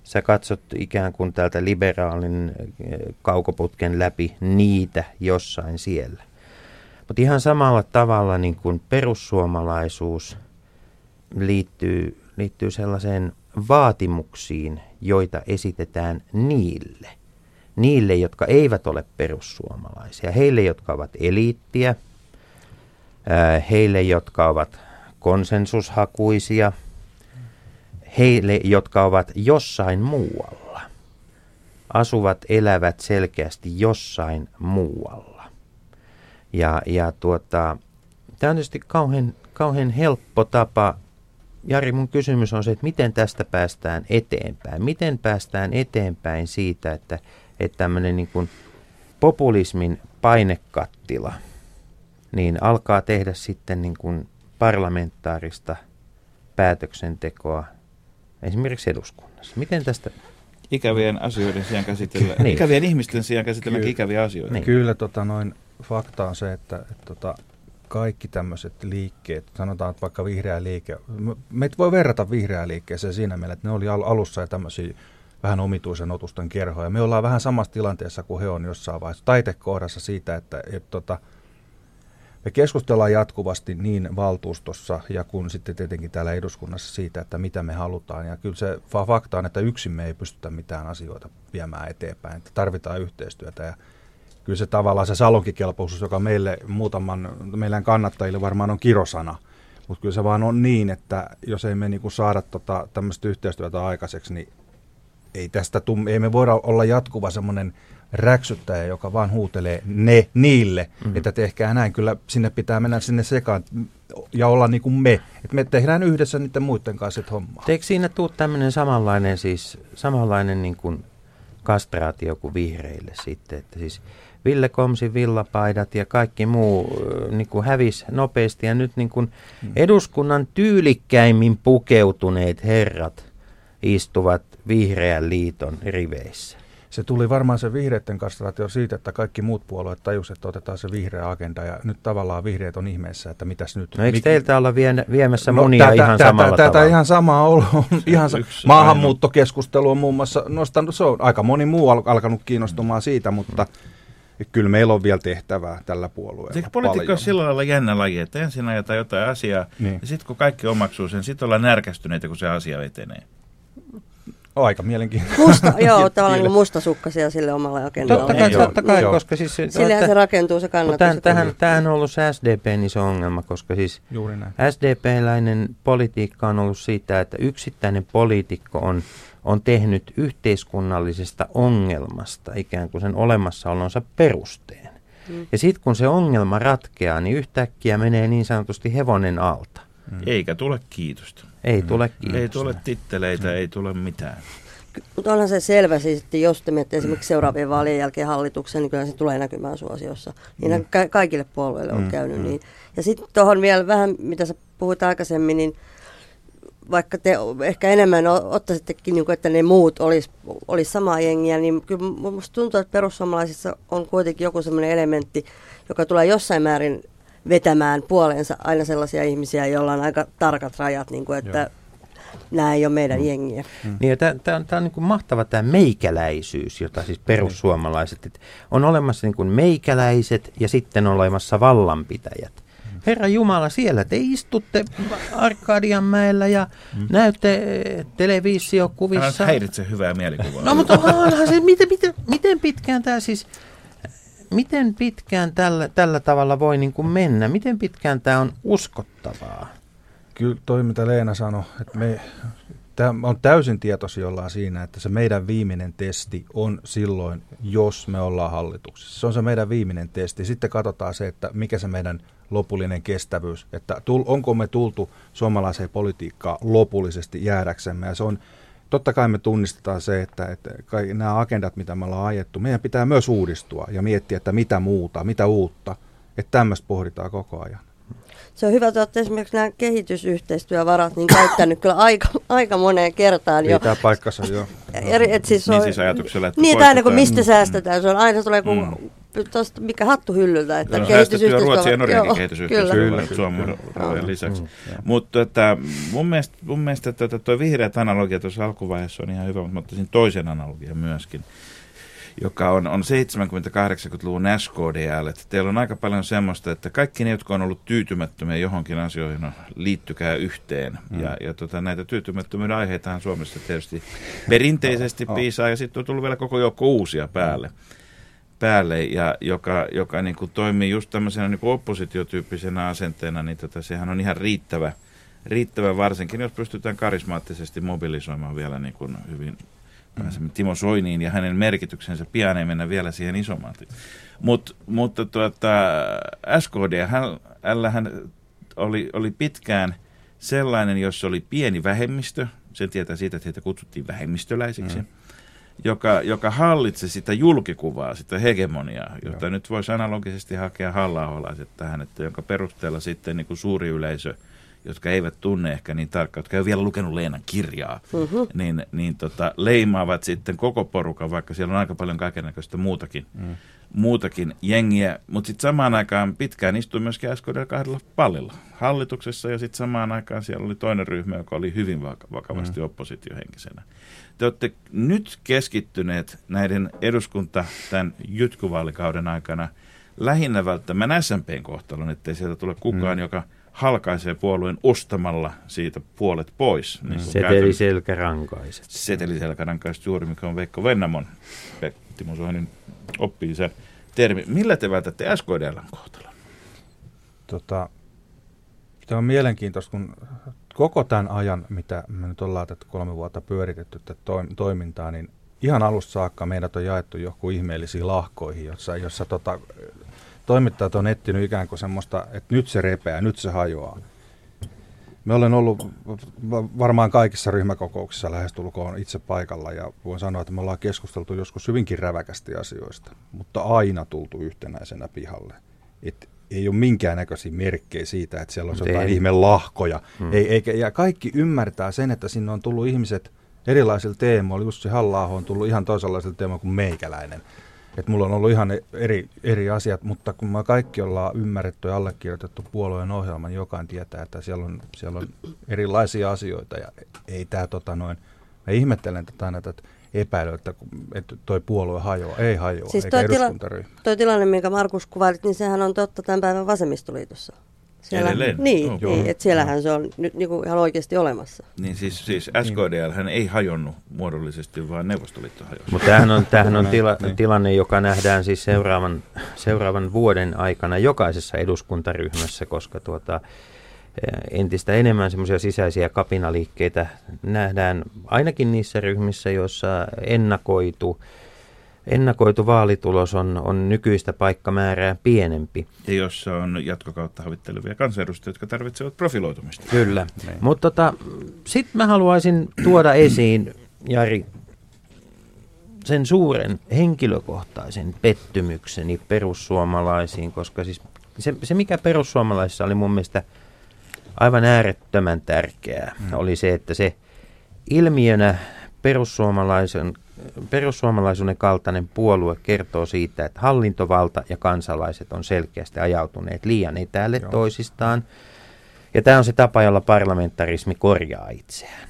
sä katsot ikään kuin täältä liberaalin kaukoputken läpi niitä jossain siellä. Mutta ihan samalla tavalla niin kuin perussuomalaisuus liittyy, liittyy sellaiseen vaatimuksiin, joita esitetään niille. Niille, jotka eivät ole perussuomalaisia. Heille, jotka ovat eliittiä. ää, Heille, jotka ovat konsensushakuisia. Heille, jotka ovat jossain muualla. Asuvat, elävät selkeästi jossain muualla. Ja, ja tuota, tämä on tietysti kauhean, kauhean helppo tapa Jari, mun kysymys on se, että miten tästä päästään eteenpäin? Miten päästään eteenpäin siitä, että, että tämmöinen niin kuin populismin painekattila niin alkaa tehdä sitten niin kuin parlamentaarista päätöksentekoa esimerkiksi eduskunnassa. Miten tästä... Ikävien asioiden sijaan käsitellä, Niin. ikävien ihmisten sijaan käsitellä ikäviä asioita. Niin. Kyllä tota, noin, fakta on se, että, että tota, kaikki tämmöiset liikkeet, sanotaan että vaikka vihreä liike, me- meitä voi verrata vihreään liikkeeseen siinä mielessä, että ne oli al- alussa ja tämmöisiä vähän omituisen otusten kerhoja. Me ollaan vähän samassa tilanteessa kuin he on jossain vaiheessa taitekohdassa siitä, että et, tota, me keskustellaan jatkuvasti niin valtuustossa ja kun sitten tietenkin täällä eduskunnassa siitä, että mitä me halutaan. Ja kyllä se fa- fakta on, että yksin me ei pystytä mitään asioita viemään eteenpäin. Että tarvitaan yhteistyötä ja kyllä se tavallaan se salonkikelpoisuus, joka meille muutaman, meidän kannattajille varmaan on kirosana, mutta kyllä se vaan on niin, että jos ei me niinku saada tota, tämmöistä yhteistyötä aikaiseksi, niin ei tästä tum, ei me voida olla jatkuva semmoinen räksyttäjä, joka vaan huutelee ne niille, mm-hmm. että tehkää näin. Kyllä sinne pitää mennä sinne sekaan ja olla niin kuin me. Että me tehdään yhdessä niiden muiden kanssa hommaa. Eikö siinä tuu tämmöinen samanlainen, siis, samanlainen niin kuin kastraatio kuin vihreille sitten, että siis Ville Komsin villapaidat ja kaikki muu niin kuin hävisi nopeasti ja nyt niin kuin eduskunnan tyylikkäimmin pukeutuneet herrat istuvat vihreän liiton riveissä. Se tuli varmaan se vihreiden kastraatio siitä, että kaikki muut puolueet tajusivat, että otetaan se vihreä agenda ja nyt tavallaan vihreät on ihmeessä, että mitäs nyt. No eikö Mik- teiltä olla vie, viemässä munia tätä- ihan tätä- samalla tätä tavalla? ihan sama on, ihan sa- Yksi maahanmuuttokeskustelu on muun muassa nostanut, se on aika moni muu al- alkanut kiinnostumaan siitä, mutta kyllä meillä on vielä tehtävää tällä puolueella. Eikö politiikka paljon. ole sillä lailla jännä laji, että ensin ajetaan jotain asiaa, Niin. ja sitten kun kaikki omaksuu sen, sitten ollaan närkästyneitä, kun se asia etenee. Aika mielenkiintoista. Musta, joo, tavallaan niin mustasukkaisia sille omalle agendalle. Totta kai, Joo, totta kai joo. koska siis... Sillähän se rakentuu se kannatus. Mutta tähän, tähän on ollut se SDPn iso ongelma, koska siis Juuri näin. SDP-läinen politiikka on ollut siitä, että yksittäinen poliitikko on, on tehnyt yhteiskunnallisesta ongelmasta ikään kuin sen olemassaolonsa perusteen. Mm. Ja sitten kun se ongelma ratkeaa, niin yhtäkkiä menee niin sanotusti hevonen alta. Eikä tule kiitosta. Ei tule kiitosta. Ei tule titteleitä, ei tule mitään. Mutta onhan se selvä siis, että jos te menette esimerkiksi seuraavien vaalien jälkeen hallitukseen, niin kyllä se tulee näkymään suosiossa. Niin mm. ka- kaikille puolueille on Mm, käynyt mm. niin. Ja sitten tuohon vielä vähän, mitä sä puhuit aikaisemmin, niin vaikka te ehkä enemmän ottaisittekin, niin kuin, että ne muut olisi olis samaa jengiä, niin kyllä minusta tuntuu, että perussuomalaisissa on kuitenkin joku sellainen elementti, joka tulee jossain määrin vetämään puoleensa aina sellaisia ihmisiä, joilla on aika tarkat rajat, niin kuin, että Joo. nämä ei ole meidän jengiä. Niin, tämä on, tää on niin kuin mahtava tämä meikäläisyys, jota siis perussuomalaiset, että on olemassa niin kuin meikäläiset ja sitten on olemassa vallanpitäjät. Herra Jumala, siellä te istutte Arkadianmäellä ja näytte eh, Älä televisiokuvissa. häiritse hyvää mielikuvaa. No mutta onhan se, miten, miten, miten pitkään tämä siis, miten pitkään tällä, tällä tavalla voi niin kuin mennä? Miten pitkään tämä on uskottavaa? Kyllä toi, mitä Leena sanoi, että me tämä on täysin tietoisia ollaan siinä, että se meidän viimeinen testi on silloin, jos me ollaan hallituksessa. Se on se meidän viimeinen testi. Sitten katsotaan se, että mikä se meidän lopullinen kestävyys, että tul, onko me tultu suomalaiseen politiikkaan lopullisesti jäädäksemme. Ja se on, totta kai me tunnistetaan se, että, että kai, nämä agendat, mitä me ollaan ajettu, meidän pitää myös uudistua ja miettiä, että mitä muuta, mitä uutta. Että tämmöistä pohditaan koko ajan. Se on hyvä, että olette esimerkiksi nämä kehitysyhteistyövarat niin käyttänyt kyllä aika, aika moneen kertaan jo. Pitää paikkansa jo. Eri, et siis Niin on, siis ajatuksella, että Niin, että aina kun poistetaan- mistä säästetään, se on aina tulee, kun Mm. Tosta, mikä hattu hyllyltä, että No, kehitysyhteistyö- Ruotsin ja Norjankin Joo, kehitysyhteistyöllä kyllä. Kyllä, kyllä, Suomen rahojen lisäksi. Mutta tota, mun mielestä, mun mielestä tuo toi vihreät analogia tuossa alkuvaiheessa on ihan hyvä, mutta mä ottaisin toisen analogian myöskin joka on, on 70-80-luvun SKDL. Että teillä on aika paljon semmoista, että kaikki ne, jotka on ollut tyytymättömiä johonkin asioihin, no, liittykää yhteen. Mm. Ja, ja tota, näitä tyytymättömyyden aiheitahan Suomessa tietysti perinteisesti piisaa, ja sitten on tullut vielä koko joukko uusia päälle. Päälle ja joka, joka niin kuin toimii just tämmöisenä niin kuin oppositiotyyppisenä asenteena, niin tota, sehän on ihan riittävä, riittävä varsinkin, jos pystytään karismaattisesti mobilisoimaan vielä niin kuin hyvin pääsemme Timo Soiniin ja hänen merkityksensä pian ei mennä vielä siihen isommaan. Mut, mutta tuota, SKD, hän, hän oli, oli pitkään sellainen, jossa oli pieni vähemmistö, sen tietää siitä, että heitä kutsuttiin vähemmistöläisiksi, mm. Joka, joka hallitsi sitä julkikuvaa, sitä hegemoniaa, jota Joo. nyt voisi analogisesti hakea halla tähän, että jonka perusteella sitten niin kuin suuri yleisö – jotka eivät tunne ehkä niin tarkkaan, jotka eivät vielä lukenut Leenan kirjaa, uh-huh. niin, niin tota, leimaavat sitten koko porukan, vaikka siellä on aika paljon kaikenlaista muutakin, mm. muutakin jengiä. Mutta sitten samaan aikaan pitkään istui myöskin SKD kahdella pallilla hallituksessa ja sitten samaan aikaan siellä oli toinen ryhmä, joka oli hyvin vakavasti mm. oppositiohenkisenä. Te olette nyt keskittyneet näiden eduskunta tämän jytkuvaalikauden aikana lähinnä välttämään SMPn kohtalon, ettei sieltä tule kukaan, mm. joka – halkaisee puolueen ostamalla siitä puolet pois. Niin Seteli selkärankaiset. Seteli selkärankaiset juuri, mikä on Veikko Vennamon, Timo Sohanin oppii sen termi. Millä te vältätte SKDLn kohtalon? Tota, tämä on mielenkiintoista, kun koko tämän ajan, mitä me nyt ollaan tätä kolme vuotta pyöritetty tätä toimintaa, niin ihan alusta saakka meidät on jaettu joku ihmeellisiin lahkoihin, jossa, jossa tota, toimittajat on etsinyt ikään kuin semmoista, että nyt se repeää, nyt se hajoaa. Me olen ollut varmaan kaikissa ryhmäkokouksissa lähestulkoon itse paikalla ja voin sanoa, että me ollaan keskusteltu joskus hyvinkin räväkästi asioista, mutta aina tultu yhtenäisenä pihalle. Et ei ole minkäännäköisiä merkkejä siitä, että siellä on jotain ihme lahkoja. Hmm. Ei, eikä, ja kaikki ymmärtää sen, että sinne on tullut ihmiset erilaisilla teemoilla. Just se halla on tullut ihan toisenlaisella teemoilla kuin meikäläinen. Että mulla on ollut ihan eri, eri asiat, mutta kun me kaikki ollaan ymmärretty ja allekirjoitettu puolueen ohjelman, niin jokainen tietää, että siellä on, siellä on erilaisia asioita ja ei tämä tota noin, mä ihmettelen tätä aina tätä epäilyä, että, että toi puolue hajoaa, ei hajoa, siis eikä toi eduskuntaryhmä. Tila, toi tilanne, minkä Markus kuvailit, niin sehän on totta tämän päivän vasemmistoliitossa. Siellä, Edelleen? Niin, oh, niin että siellähän se on nyt niin kuin ihan oikeasti olemassa. Niin siis, siis SKDL hän ei hajonnut muodollisesti, vaan Neuvostoliitto hajosi. Mutta tämähän on, tämähän on tila, niin. tilanne, joka nähdään siis seuraavan, seuraavan vuoden aikana jokaisessa eduskuntaryhmässä, koska tuota, entistä enemmän semmoisia sisäisiä kapinaliikkeitä nähdään ainakin niissä ryhmissä, joissa ennakoitu ennakoitu vaalitulos on, on nykyistä paikkamäärää pienempi. Ja jossa on jatkokautta havittelevia kansanedustajia, jotka tarvitsevat profiloitumista. Kyllä. Niin. Mutta tota, sitten mä haluaisin tuoda esiin, Jari, sen suuren henkilökohtaisen pettymykseni perussuomalaisiin, koska siis se, se mikä perussuomalaisissa oli mun mielestä aivan äärettömän tärkeää, mm. oli se, että se ilmiönä perussuomalaisen perussuomalaisuuden kaltainen puolue kertoo siitä, että hallintovalta ja kansalaiset on selkeästi ajautuneet liian etäälle Joo. toisistaan. Ja tämä on se tapa, jolla parlamentarismi korjaa itseään.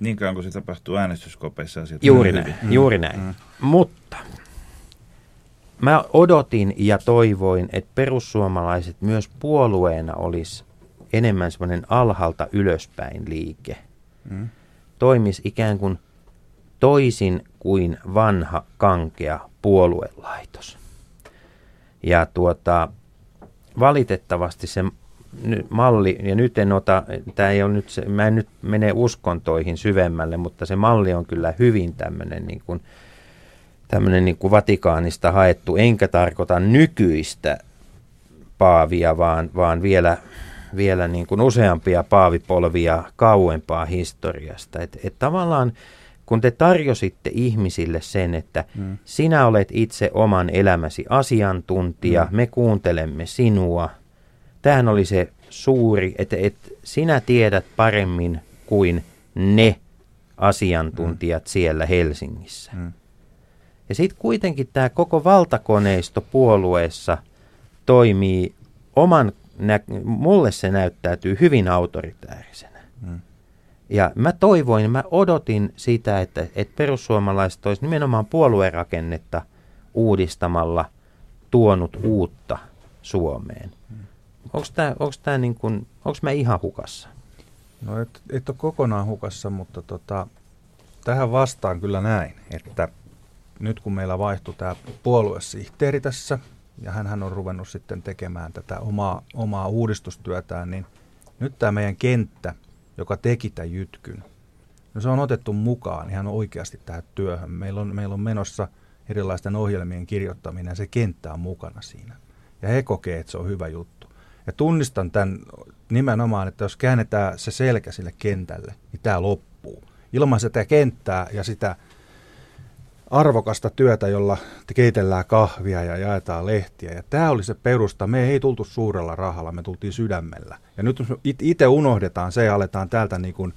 Niin kauan kuin se tapahtuu äänestyskopeissa. Juuri näin, mm. juuri näin. Mm. Mutta mä odotin ja toivoin, että perussuomalaiset myös puolueena olisi enemmän semmoinen alhaalta ylöspäin liike. Mm. Toimisi ikään kuin – toisin kuin vanha kankea puoluelaitos. Ja tuota, valitettavasti se malli, ja nyt en ota, tämä ei ole nyt se, mä en nyt mene uskontoihin syvemmälle, mutta se malli on kyllä hyvin tämmöinen niin kuin, tämmöinen niin kuin Vatikaanista haettu, enkä tarkoita nykyistä paavia, vaan, vaan vielä, vielä niin kuin useampia paavipolvia kauempaa historiasta. Et, et tavallaan kun te tarjositte ihmisille sen, että mm. sinä olet itse oman elämäsi asiantuntija, mm. me kuuntelemme sinua. Tämähän oli se suuri, että, että sinä tiedät paremmin kuin ne asiantuntijat mm. siellä Helsingissä. Mm. Ja sitten kuitenkin tämä koko valtakoneisto puolueessa toimii oman, nä- mulle se näyttäytyy hyvin autoritäärisenä. Mm. Ja mä toivoin, mä odotin sitä, että, että perussuomalaiset olisi nimenomaan puoluerakennetta uudistamalla tuonut uutta Suomeen. Onko tämä, onko tämä niin kuin, onko mä ihan hukassa? No et, et ole kokonaan hukassa, mutta tota, tähän vastaan kyllä näin, että nyt kun meillä vaihtui tämä puoluesihteeri tässä, ja hän on ruvennut sitten tekemään tätä omaa, omaa uudistustyötään, niin nyt tämä meidän kenttä, joka teki tämän jytkyn, no se on otettu mukaan ihan oikeasti tähän työhön. Meillä on, meillä on menossa erilaisten ohjelmien kirjoittaminen se kenttä on mukana siinä. Ja he kokee, että se on hyvä juttu. Ja tunnistan tämän nimenomaan, että jos käännetään se selkä sille kentälle, niin tämä loppuu. Ilman sitä kenttää ja sitä arvokasta työtä, jolla keitellään kahvia ja jaetaan lehtiä. Ja tämä oli se perusta. Me ei tultu suurella rahalla, me tultiin sydämellä. Ja nyt itse unohdetaan se ja aletaan täältä niin kuin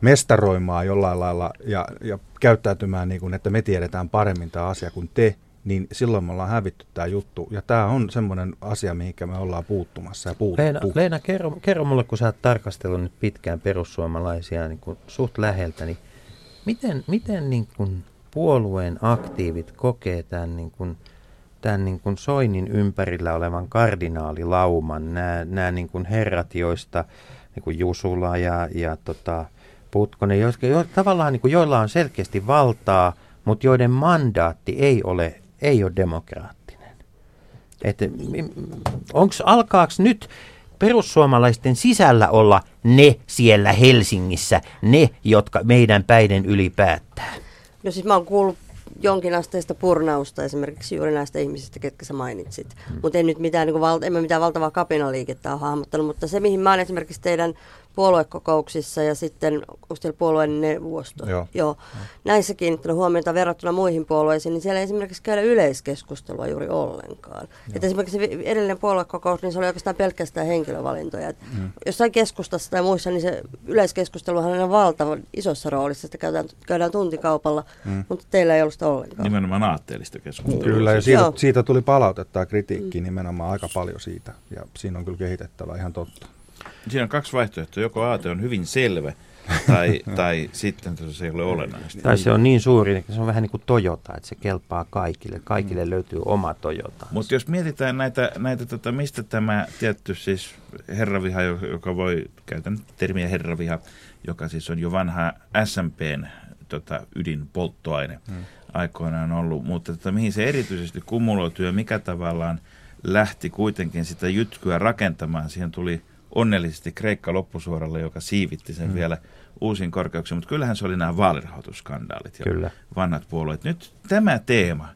mestaroimaan jollain lailla ja, ja käyttäytymään niin kuin, että me tiedetään paremmin tämä asia kuin te, niin silloin me ollaan hävitty tämä juttu. Ja tämä on semmoinen asia, mihinkä me ollaan puuttumassa ja puuttu. Leena, Leena kerro, kerro mulle, kun sä oot tarkastellut nyt pitkään perussuomalaisia niin kuin suht läheltä, niin miten, miten niin kuin puolueen aktiivit kokee tämän, niin kuin, tämän niin kuin Soinin ympärillä olevan kardinaalilauman, nämä, nämä niin kuin herrat, joista niin kuin Jusula ja, ja tota, Putkonen, jotka, jo, tavallaan niin kuin, joilla on selkeästi valtaa, mutta joiden mandaatti ei ole, ei ole demokraattinen. Onko alkaako nyt perussuomalaisten sisällä olla ne siellä Helsingissä, ne, jotka meidän päiden yli päättää? No siis mä oon kuullut jonkinasteista purnausta esimerkiksi juuri näistä ihmisistä, ketkä sä mainitsit. Hmm. Mutta en nyt mitään, niin kuin, val- en mä mitään valtavaa kapinaliikettä ole hahmottanut, mutta se mihin mä oon esimerkiksi teidän puoluekokouksissa ja sitten onko teillä puolueen neuvosto? Joo. Joo. Näissä kiinnittänyt huomiota verrattuna muihin puolueisiin, niin siellä ei esimerkiksi käydä yleiskeskustelua juuri ollenkaan. Että esimerkiksi edellinen puoluekokous, niin se oli oikeastaan pelkästään henkilövalintoja. Et mm. Jossain keskustassa tai muissa, niin se yleiskeskusteluhan on valtava isossa roolissa, että käydään, käydään tuntikaupalla, mm. mutta teillä ei ollut sitä ollenkaan. Nimenomaan aatteellista keskustelua. Kyllä, ja siitä, siitä tuli palautetta ja kritiikkiä mm. nimenomaan aika paljon siitä, ja siinä on kyllä kehitettävä ihan totta. Siinä on kaksi vaihtoehtoa. Joko aate on hyvin selvä, tai, tai sitten se ei ole olennaista. Tai se on niin suuri, että se on vähän niin kuin Toyota, että se kelpaa kaikille. Kaikille mm. löytyy oma Toyota. Mutta jos mietitään näitä, näitä tota, mistä tämä tietty siis herraviha, joka voi, käytän termiä herraviha, joka siis on jo vanha SMPn tota, ydinpolttoaine mm. aikoinaan ollut, mutta tota, mihin se erityisesti kumuloituu ja mikä tavallaan lähti kuitenkin sitä jytkyä rakentamaan, siihen tuli – onnellisesti Kreikka loppusuoralle, joka siivitti sen mm. vielä uusiin korkeuksiin, mutta kyllähän se oli nämä vaalirahoitusskandaalit ja Kyllä. vanhat puolueet. Nyt tämä teema,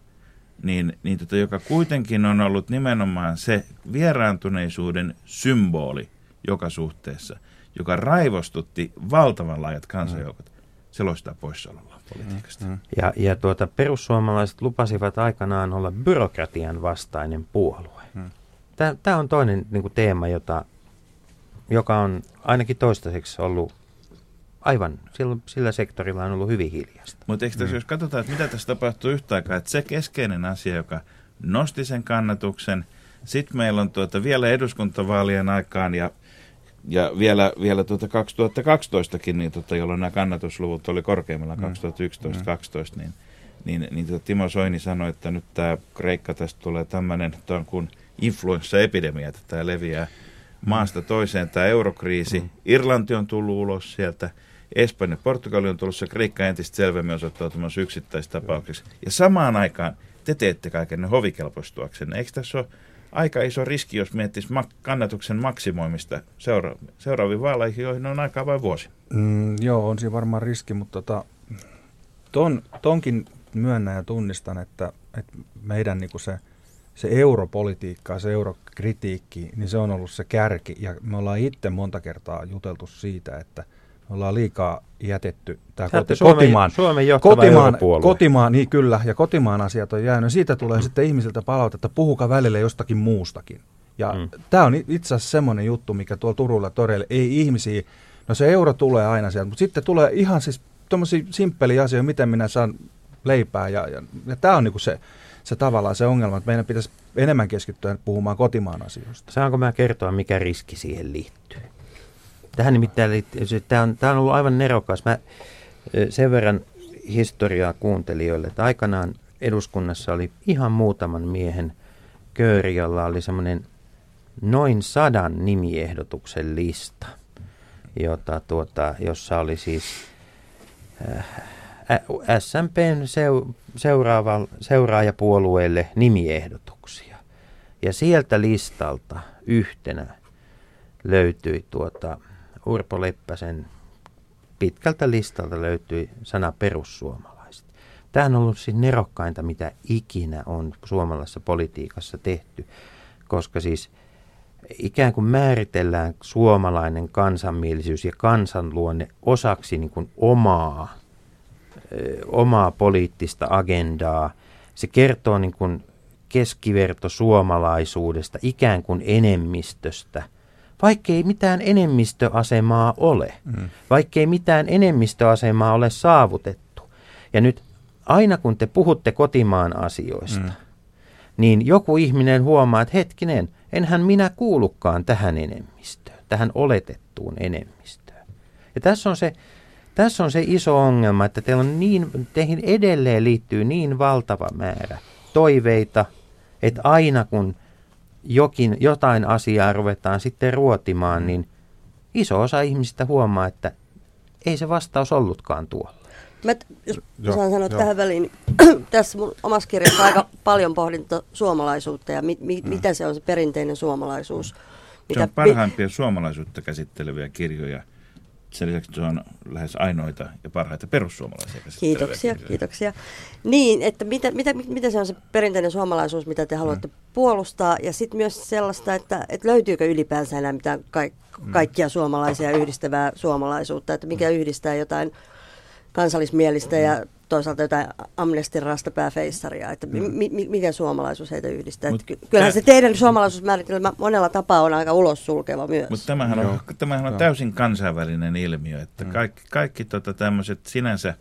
niin, niin tota, joka kuitenkin on ollut nimenomaan se vieraantuneisuuden symboli joka suhteessa, joka raivostutti valtavan laajat kansanjoukot, mm. se loistaa poissaolollaan politiikasta. Mm. Ja, ja tuota, perussuomalaiset lupasivat aikanaan olla byrokratian vastainen puolue. Mm. Tämä on toinen niin kuin, teema, jota joka on ainakin toistaiseksi ollut aivan, sillä, sillä sektorilla on ollut hyvin hiljasta. Mutta eikö tässä, mm. jos katsotaan, että mitä tässä tapahtuu yhtä aikaa, että se keskeinen asia, joka nosti sen kannatuksen, sitten meillä on tuota vielä eduskuntavaalien aikaan ja, ja vielä, vielä tuota 2012kin, niin tuota, jolloin nämä kannatusluvut oli korkeimmilla mm. 2011-2012, niin, niin, niin tuota Timo Soini sanoi, että nyt tämä Kreikka tästä tulee tämmöinen kuin influenssaepidemia, että tämä leviää maasta toiseen tämä eurokriisi. Mm. Irlanti on tullut ulos sieltä, Espanja ja Portugali on tullut, se Kreikka entistä selvemmin osoittautumassa yksittäistapauksessa. Ja samaan aikaan te teette kaiken ne hovikelpoistuaksenne. Eikö tässä ole aika iso riski, jos miettisi mak- kannatuksen maksimoimista seura- seuraaviin vaaleihin, joihin on aikaa vain vuosi? Mm, joo, on siinä varmaan riski, mutta tota, ton, tonkin myönnän ja tunnistan, että, että meidän niin se – se europolitiikka, se eurokritiikki, niin se on ollut se kärki. Ja me ollaan itse monta kertaa juteltu siitä, että me ollaan liikaa jätetty tämä koti, Suomen, kotimaan, Suomen kotimaan, kotimaan, niin kyllä, ja kotimaan asiat on jäänyt. Siitä tulee mm. sitten ihmisiltä palautetta, puhukaa välillä jostakin muustakin. Ja mm. tämä on itse asiassa semmoinen juttu, mikä tuolla Turulla toreille ei ihmisiä, no se euro tulee aina sieltä, mutta sitten tulee ihan siis tuommoisia simppeliä asioita, miten minä saan leipää. Ja, ja, ja tämä on niin se, se tavallaan se ongelma, että meidän pitäisi enemmän keskittyä puhumaan kotimaan asioista. Saanko mä kertoa, mikä riski siihen liittyy? Tähän nimittäin liittyy, tämä on, tämä on ollut aivan nerokas. Mä sen verran historiaa kuuntelijoille, että aikanaan eduskunnassa oli ihan muutaman miehen kööri, jolla oli semmoinen noin sadan nimiehdotuksen lista, jota tuota, jossa oli siis äh, SMPn seuraava, seuraajapuolueelle nimiehdotuksia. Ja sieltä listalta yhtenä löytyi tuota Urpo Leppäsen pitkältä listalta löytyi sana perussuomalaiset. Tämä on ollut siis nerokkainta, mitä ikinä on suomalaisessa politiikassa tehty, koska siis ikään kuin määritellään suomalainen kansanmielisyys ja kansanluonne osaksi niin kuin omaa, omaa poliittista agendaa. Se kertoo niin kuin keskiverto suomalaisuudesta, ikään kuin enemmistöstä – vaikkei mitään enemmistöasemaa ole, mm. vaikkei mitään enemmistöasemaa ole saavutettu. Ja nyt aina kun te puhutte kotimaan asioista, mm. niin joku ihminen huomaa, että hetkinen, enhän minä kuulukaan tähän enemmistöön, tähän oletettuun enemmistöön. Ja tässä on se, tässä on se iso ongelma, että teillä on niin, teihin edelleen liittyy niin valtava määrä toiveita, että aina kun – jokin, jotain asiaa ruvetaan sitten ruotimaan, niin iso osa ihmisistä huomaa, että ei se vastaus ollutkaan tuolla. Mä, jos joo, saan sanoa joo. tähän väliin, niin tässä mun omassa kirjassa aika paljon pohdinta suomalaisuutta ja mi, mi, mm. mitä se on se perinteinen suomalaisuus. Mitä, se on parhaimpia suomalaisuutta käsitteleviä kirjoja – sen lisäksi se on lähes ainoita ja parhaita perussuomalaisia Kiitoksia, kiitoksia. Niin, että mitä, mitä, mitä se on se perinteinen suomalaisuus, mitä te haluatte mm. puolustaa, ja sitten myös sellaista, että, että löytyykö ylipäänsä enää mitään ka- mm. kaikkia suomalaisia yhdistävää suomalaisuutta, että mikä mm. yhdistää jotain kansallismielistä mm. ja toisaalta jotain Amnestin rastapääfeissaria, että mm. mi, mi, mikä suomalaisuus heitä yhdistää. Mut kyllähän se teidän suomalaisuusmääritelmä monella tapaa on aika ulos sulkeva myös. Mutta tämähän on, tämähän on täysin kansainvälinen ilmiö, että mm. kaikki, kaikki tota tämmöiset sinänsä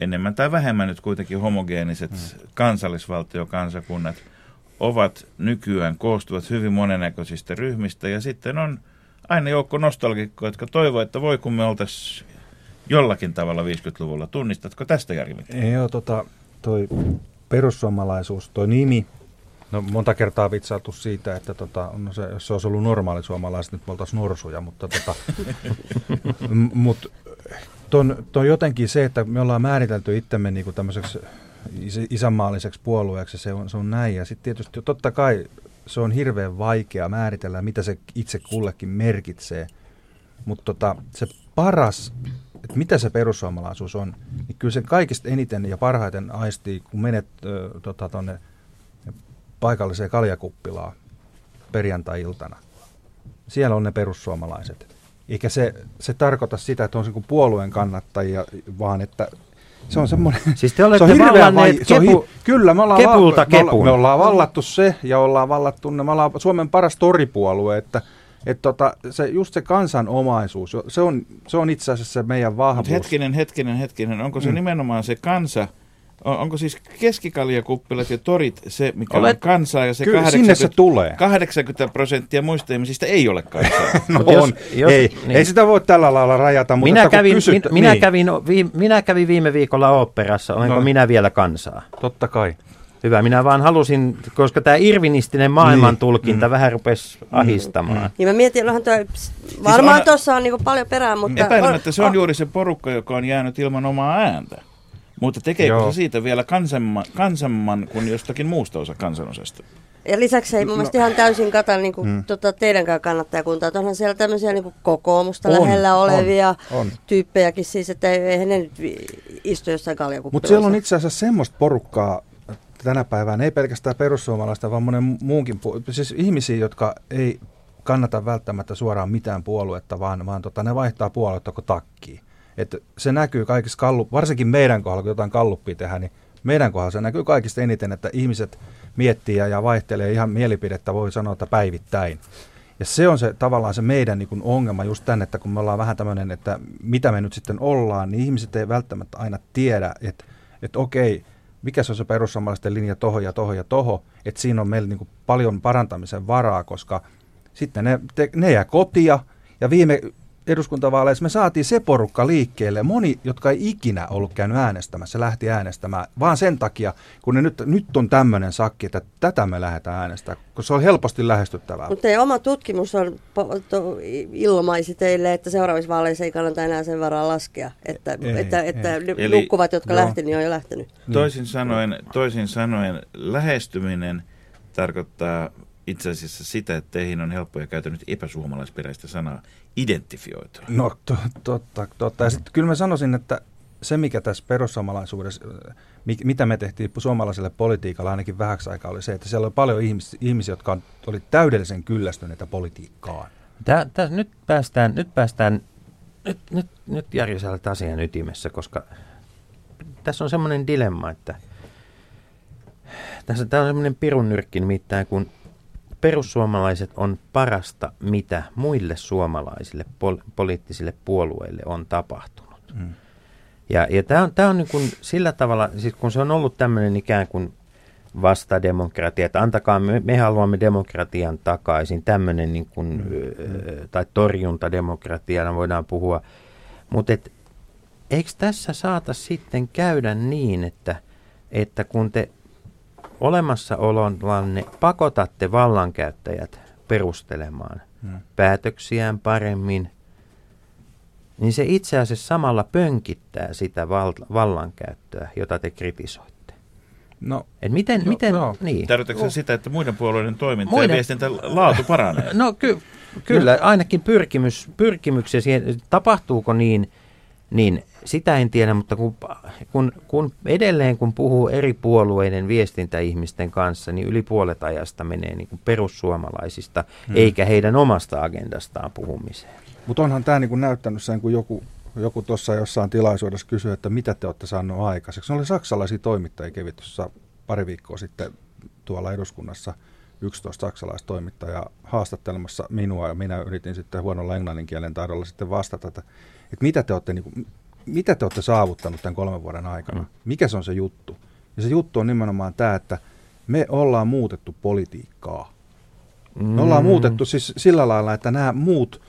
enemmän tai vähemmän nyt kuitenkin homogeeniset mm. kansallisvaltiokansakunnat ovat nykyään koostuvat hyvin monennäköisistä ryhmistä ja sitten on aina joukko nostalgikkoja, jotka toivovat, että voi kun me oltaisiin jollakin tavalla 50-luvulla. Tunnistatko tästä Jari Joo, tota, toi perussuomalaisuus, toi nimi, no monta kertaa vitsailtu siitä, että tota, no se, jos se olisi ollut normaali suomalaiset, nyt me oltaisiin norsuja, mutta tota, mut, ton, ton jotenkin se, että me ollaan määritelty itsemme niin tämmöiseksi isänmaalliseksi puolueeksi, se on, se on näin. Ja sitten tietysti totta kai se on hirveän vaikea määritellä, mitä se itse kullekin merkitsee. Mutta tota, se paras että mitä se perussuomalaisuus on, niin kyllä sen kaikista eniten ja parhaiten aistii, kun menet tuonne tota, tonne paikalliseen kaljakuppilaan perjantai-iltana. Siellä on ne perussuomalaiset. Eikä se, se tarkoita sitä, että on se puolueen kannattajia, vaan että se on semmoinen... Siis te olette se on vallanneet vai, kepu, hi, Kyllä, me ollaan, kepulta me, me, me ollaan vallattu se ja ollaan vallattu, me ollaan Suomen paras toripuolue, että – että tota, se, just se kansanomaisuus, se on, se on itse asiassa se meidän vahvuus. Mut hetkinen, hetkinen, hetkinen. Onko se mm. nimenomaan se kansa, on, onko siis keskikaljakuppilat ja torit se, mikä Olet, on kansaa ja se, kyllä, 80, se tulee. 80 prosenttia muista ihmisistä ei ole kansaa? no on, jos, jos, ei, niin. ei sitä voi tällä lailla rajata. Mutta minä, kävin, kysyt, min, minä, niin. kävin, vi, minä kävin viime viikolla oopperassa, olenko no, minä vielä kansaa? Totta kai. Hyvä, minä vaan halusin, koska tämä irvinistinen maailmantulkinta niin. vähän rupesi mm. ahistamaan. Mm. Niin mä mietin, onhan tuo, varmaan siis tuossa on niinku paljon perää, mutta... Epäilemättä se on, on juuri se porukka, joka on jäänyt ilman omaa ääntä. Mutta tekeekö Joo. se siitä vielä kansamman, kansamman kuin jostakin muusta osa kansanosasta? Ja lisäksi ei mun no. mielestä ihan täysin kata niin kuin, hmm. tota, teidänkään kannattajakuntaa. Onhan siellä tämmöisiä niin kuin kokoomusta on, lähellä olevia on, on. tyyppejäkin siis, että eihän ne nyt istu jossain kaljakuppiloissa. Mutta siellä on itse asiassa semmoista porukkaa, tänä päivänä, ei pelkästään perussuomalaista, vaan monen muunkin, siis ihmisiä, jotka ei kannata välttämättä suoraan mitään puoluetta, vaan, vaan tota, ne vaihtaa puoluetta kuin takkiin. Et se näkyy kaikissa kallu, varsinkin meidän kohdalla, kun jotain kalluppia tehdään, niin meidän kohdalla se näkyy kaikista eniten, että ihmiset miettii ja vaihtelee ihan mielipidettä, voi sanoa, että päivittäin. Ja se on se tavallaan se meidän niin ongelma just tänne, että kun me ollaan vähän tämmöinen, että mitä me nyt sitten ollaan, niin ihmiset ei välttämättä aina tiedä, että että okei, mikä se on se perussuomalaisten linja tohon ja tohon ja toho, että siinä on meillä niin kuin paljon parantamisen varaa, koska sitten ne, te, ne jää kotia ja viime eduskuntavaaleissa me saatiin se porukka liikkeelle. Moni, jotka ei ikinä ollut käynyt äänestämässä, lähti äänestämään, vaan sen takia, kun ne nyt, nyt on tämmöinen sakki, että tätä me lähdetään äänestämään, koska se on helposti lähestyttävää. Mutta teidän oma tutkimus on to- ilmaisi teille, että seuraavissa vaaleissa ei kannata enää sen varaa laskea. Että, Ei, että, ei. että ne Eli- nukkuvat, jotka Joo. lähti, niin on jo lähtenyt. Toisin sanoen, toisin sanoen lähestyminen tarkoittaa itse asiassa sitä, että teihin on helppo ja käytänyt epäsuomalaisperäistä sanaa identifioitua. No to, totta, totta. Ja sitten kyllä mä sanoisin, että se mikä tässä perussuomalaisuudessa, mi- mitä me tehtiin suomalaiselle politiikalle ainakin vähäksi aikaa, oli se, että siellä oli paljon ihmis, ihmisiä, jotka on, oli täydellisen kyllästyneitä politiikkaan. Tää, tää, nyt päästään, nyt päästään, nyt, nyt, nyt Jari sä olet asian ytimessä, koska tässä on semmoinen dilemma, että tässä tämä on semmoinen pirun nyrkki nimittäin, kun perussuomalaiset on parasta, mitä muille suomalaisille pol- poliittisille puolueille on tapahtunut. Mm. Ja, ja tämä on, tää on niin kuin sillä tavalla, siis kun se on ollut tämmöinen ikään kuin vastademokratia, että antakaa, me, me haluamme demokratian takaisin, tämmöinen niin kuin, mm. ö, tai torjuntademokratiana voidaan puhua. Mutta et, eikö tässä saata sitten käydä niin, että, että kun te olemassaolollanne pakotatte vallankäyttäjät perustelemaan Mm. päätöksiään paremmin, niin se itse asiassa samalla pönkittää sitä val- vallankäyttöä, jota te kritisoitte. No, Et miten, Joo, miten, joo. niin. Tarkoitatko se sitä, että muiden puolueiden toiminta Muiden- ja viestintä laatu paranee? No ky- kyllä, ainakin pyrkimys, pyrkimyksiä siihen, tapahtuuko niin, niin sitä en tiedä, mutta kun, kun, kun edelleen kun puhuu eri puolueiden viestintäihmisten kanssa, niin yli puolet ajasta menee niin kuin perussuomalaisista, hmm. eikä heidän omasta agendastaan puhumiseen. mutta onhan tämä niinku näyttänyt sen, kun joku, joku tuossa jossain tilaisuudessa kysyi, että mitä te olette saaneet aikaiseksi. Ne oli saksalaisia toimittajia kävi tuossa pari viikkoa sitten tuolla eduskunnassa 11 saksalaista toimittajaa haastattelemassa minua ja minä yritin sitten huonolla englannin kielen taidolla sitten vastata, että, että mitä, te olette, niin kuin, mitä te olette saavuttanut tämän kolmen vuoden aikana, Mm. mikä se on se juttu. Ja se juttu on nimenomaan tämä, että me ollaan muutettu politiikkaa. Me ollaan Mm. muutettu siis sillä lailla, että nämä muut,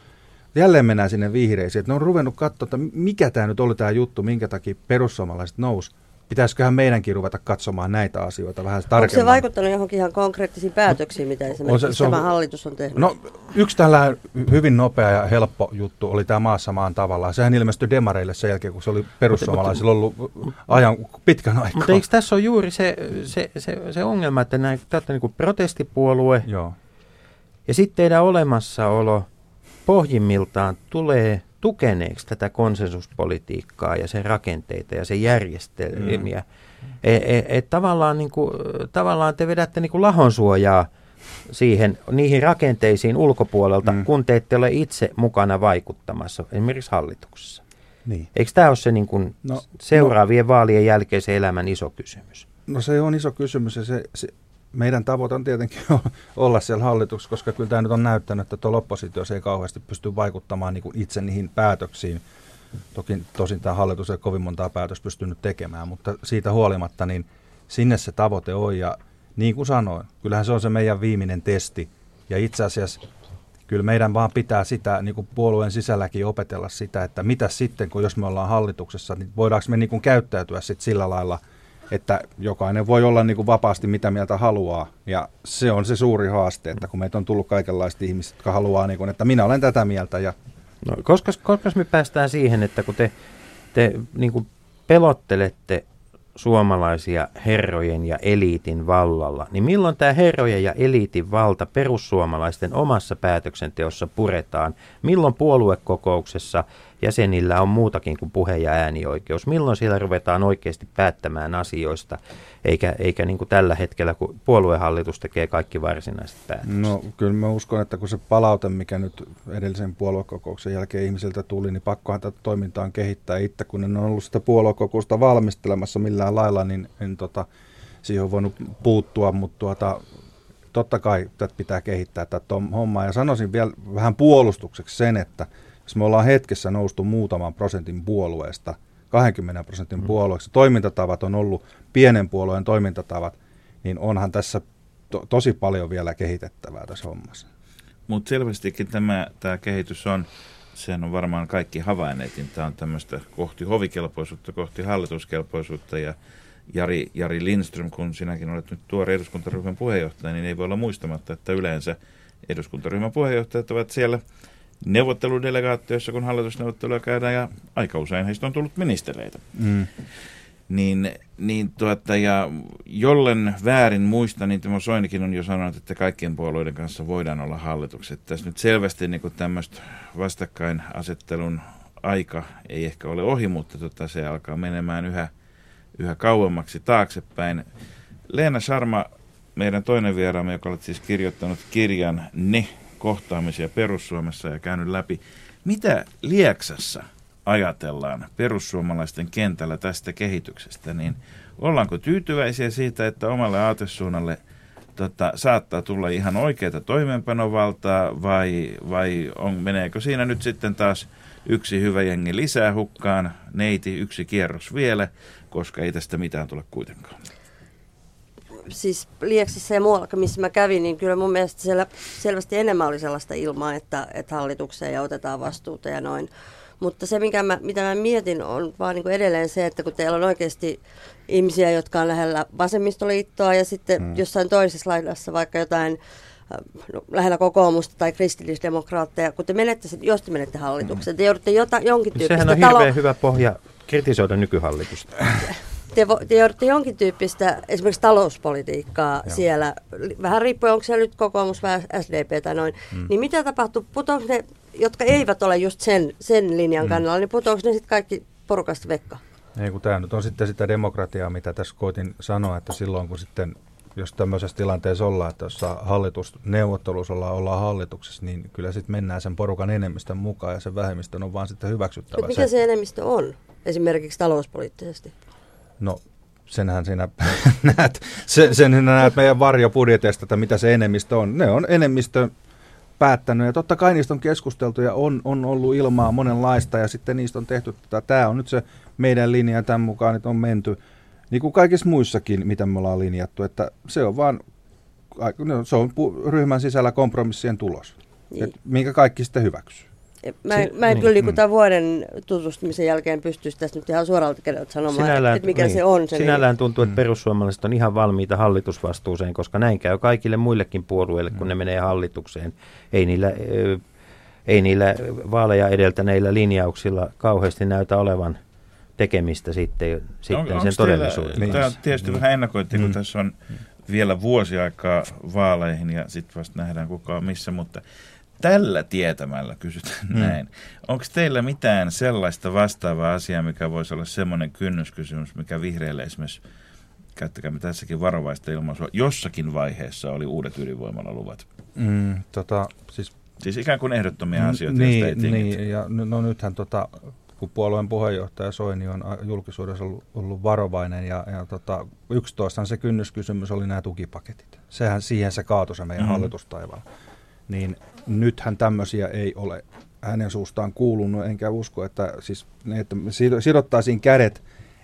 jälleen mennään sinne vihreisiin, että ne on ruvennut katsoa, että mikä tämä nyt oli tämä juttu, minkä takia perussuomalaiset nousi. Pitäisiköhän meidänkin ruveta katsomaan näitä asioita vähän Onko tarkemmin. se vaikuttanut johonkin ihan konkreettisiin päätöksiin, mitä esimerkiksi se- se on- tämä hallitus on tehnyt? No yksi tällainen hyvin nopea ja helppo juttu oli tämä maassa maan tavallaan. Sehän ilmestyi demareille sen jälkeen, kun se oli perussuomalaisilla ollut ajan pitkän aikaa. Mutta eikö tässä ole juuri se, se, se, se ongelma, että näin, te olette niin kuin protestipuolue, Joo. Ja sitten teidän olemassaolo pohjimmiltaan tulee tukeneeksi tätä konsensuspolitiikkaa ja sen rakenteita ja sen järjestelmiä. Mm. Et, et, et tavallaan, niinku, tavallaan te vedätte niinku lahonsuojaa siihen, niihin rakenteisiin ulkopuolelta, Mm. kun te ette ole itse mukana vaikuttamassa, esimerkiksi hallituksessa. Niin. Eikö tämä ole se niinku No, no, seuraavien no. vaalien jälkeisen elämän iso kysymys? No se on iso kysymys ja se, se meidän tavoite on tietenkin olla siellä hallituksessa, koska kyllä tämä nyt on näyttänyt, että tuolla oppositiossa ei kauheasti pysty vaikuttamaan niin kuin itse niihin päätöksiin. Toki tosin tämä hallitus ei kovin montaa päätöstä pystynyt tekemään, mutta siitä huolimatta niin sinne se tavoite on ja niin kuin sanoin, kyllähän se on se meidän viimeinen testi ja itse asiassa kyllä meidän vaan pitää sitä niin kuin puolueen sisälläkin opetella sitä, että mitä sitten, kun jos me ollaan hallituksessa, niin voidaanko me niin kuin käyttäytyä sitten sillä lailla, että jokainen voi olla niin kuin vapaasti mitä mieltä haluaa. Ja se on se suuri haaste, että kun meitä on tullut kaikenlaista ihmisiä, jotka haluaa, niin kuin, että minä olen tätä mieltä ja No, koska, koska me päästään siihen, että kun te, te niin kuin pelottelette suomalaisia herrojen ja eliitin vallalla, niin milloin tämä herrojen ja eliitin valta perussuomalaisten omassa päätöksenteossa puretaan? Milloin puoluekokouksessa jäsenillä on muutakin kuin puhe- ja äänioikeus? Milloin siellä ruvetaan oikeasti päättämään asioista, eikä, eikä niin kuin tällä hetkellä, kun puoluehallitus tekee kaikki varsinaiset päätökset? No kyllä mä uskon, että kun se palaute, mikä nyt edellisen puoluekokouksen jälkeen ihmisiltä tuli, niin pakkohan tätä toimintaa kehittää itse, kun en ole ollut sitä puoluekokousta valmistelemassa millään lailla, niin en tota, siihen on voinut puuttua, mutta tuota, totta kai tätä pitää kehittää tätä hommaa. Ja sanoisin vielä vähän puolustukseksi sen, että jos me ollaan hetkessä noustu muutaman prosentin puolueesta 20 prosentin puolueeksi, toimintatavat on ollut pienen puolueen toimintatavat, niin onhan tässä to- tosi paljon vielä kehitettävää tässä hommassa. Mutta selvästikin tämä, tämä kehitys on, sehän on varmaan kaikki havainneet, niin tämä on tämmöistä kohti hovikelpoisuutta, kohti hallituskelpoisuutta ja Jari, Jari Lindström, kun sinäkin olet nyt tuore eduskuntaryhmän puheenjohtaja, niin ei voi olla muistamatta, että yleensä eduskuntaryhmän puheenjohtajat ovat siellä neuvotteludelegaatioissa, kun hallitusneuvotteluja käydään, ja aika usein heistä on tullut ministereitä. Mm. Niin, niin tuota, ja jollen väärin muista, niin Timo Soinikin on jo sanonut, että kaikkien puolueiden kanssa voidaan olla hallitukset. Tässä nyt selvästi niin tämmöistä vastakkainasettelun aika ei ehkä ole ohi, mutta tota, se alkaa menemään yhä, yhä kauemmaksi taaksepäin. Leena Sharma, meidän toinen vieraamme, joka olet siis kirjoittanut kirjan Ne kohtaamisia Perussuomessa ja käynyt läpi. Mitä Lieksassa ajatellaan perussuomalaisten kentällä tästä kehityksestä, niin ollaanko tyytyväisiä siitä, että omalle aatesuunnalle tota, saattaa tulla ihan oikeita toimeenpanovaltaa vai, vai on, meneekö siinä nyt sitten taas yksi hyvä jengi lisää hukkaan, neiti yksi kierros vielä, koska ei tästä mitään tule kuitenkaan. Siis Lieksassa ja muualla, missä mä kävin, niin kyllä mun mielestä siellä selvästi enemmän oli sellaista ilmaa, että, että hallitukseen ja otetaan vastuuta ja noin. Mutta se, mikä mä, mitä mä mietin, on vaan niin kuin edelleen se, että kun teillä on oikeasti ihmisiä, jotka on lähellä vasemmistoliittoa ja sitten hmm. jossain toisessa laidassa vaikka jotain no, lähellä kokoomusta tai kristillisdemokraatteja, kun te menette, jos te menette hallitukseen, te joudutte jota, jonkin tyyppistä... Sehän on hirveän talo- hyvä pohja kritisoida nykyhallitusta. te, vo, te joudutte jonkin tyyppistä esimerkiksi talouspolitiikkaa Joo. siellä, vähän riippuen onko siellä nyt kokoomus vai SDP tai noin, hmm. niin mitä tapahtuu, putoako ne, jotka eivät ole just sen, sen linjan hmm. kannalla, niin putoako ne sitten kaikki porukasta vekka? Ei, kun tämä nyt on sitten sitä demokratiaa, mitä tässä koitin sanoa, että silloin kun sitten jos tämmöisessä tilanteessa ollaan, että jos hallitusneuvottelussa ollaan, ollaan hallituksessa, niin kyllä sitten mennään sen porukan enemmistön mukaan ja sen vähemmistön on vaan sitten hyväksyttävä. Mutta mikä se enemmistö on, esimerkiksi talouspoliittisesti? No senhän sinä näet, sen, sen sinä näet meidän varjobudjeteista, että mitä se enemmistö on. Ne on enemmistö päättänyt ja totta kai niistä on keskusteltu ja on, on ollut ilmaa monenlaista ja sitten niistä on tehty, että tämä on nyt se meidän linja tämän mukaan, että on menty niin kuin kaikissa muissakin, mitä me ollaan linjattu, että se on vaan no, se on ryhmän sisällä kompromissien tulos, niin. minkä kaikki sitten hyväksyy. Mä, en, mä en niin, kyllä niin, mm. tämän vuoden tutustumisen jälkeen pystyisi tässä nyt ihan suoralta kädeltä sanomaan, sinällään, että mikä niin, se on. Se sinällään niin. tuntuu, että mm. perussuomalaiset on ihan valmiita hallitusvastuuseen, koska näin käy kaikille muillekin puolueille, kun mm. ne menee hallitukseen. Ei niillä, ei niillä vaaleja edeltäneillä linjauksilla kauheasti näytä olevan tekemistä sitten, sitten on, sen todellisuuden. Tämä on tietysti mm. vähän ennakoitti, kun mm. tässä on vielä vuosi aikaa vaaleihin ja sitten vasta nähdään kuka on missä, mutta tällä tietämällä kysytään mm. näin. Onko teillä mitään sellaista vastaavaa asiaa, mikä voisi olla semmoinen kynnyskysymys, mikä vihreille esimerkiksi, käyttäkäämme tässäkin varovaista ilmaisua, jossakin vaiheessa oli uudet ydinvoimalaluvat? Mm, tota, siis Siis ikään kuin ehdottomia asioita, niin, joista ei Niin, ja no nythän tota, kun puolueen puheenjohtaja Soini on julkisuudessa ollut, ollut varovainen ja, ja tota, 11 se kynnyskysymys oli nämä tukipaketit. Sehän siihen se kaatui se meidän mm-hmm. hallitustaivaalla. Niin nythän tämmöisiä ei ole hänen suustaan kuulunut, enkä usko, että, siis, että sidottaisiin kädet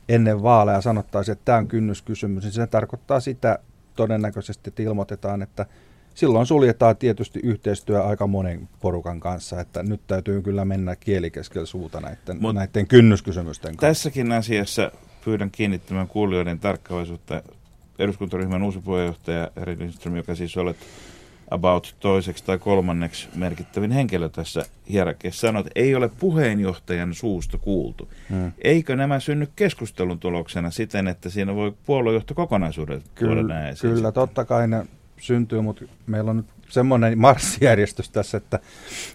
ennen vaaleja ja sanottaisiin, että tämä on kynnyskysymys, niin se tarkoittaa sitä todennäköisesti, että ilmoitetaan, että silloin suljetaan tietysti yhteistyö aika monen porukan kanssa, että nyt täytyy kyllä mennä kielikeskellä suuta näiden, Mut näiden kynnyskysymysten kanssa. Tässäkin asiassa pyydän kiinnittämään kuulijoiden tarkkaavaisuutta. Eduskuntaryhmän uusi puheenjohtaja Eri Lindström, joka siis olet about toiseksi tai kolmanneksi merkittävin henkilö tässä hierarkiassa, sanoi, että ei ole puheenjohtajan suusta kuultu. Hmm. Eikö nämä synny keskustelun tuloksena siten, että siinä voi puoluejohto kokonaisuudet tuoda näin Kyllä, totta kai ne syntyy, mutta meillä on nyt semmoinen marssijärjestys tässä, että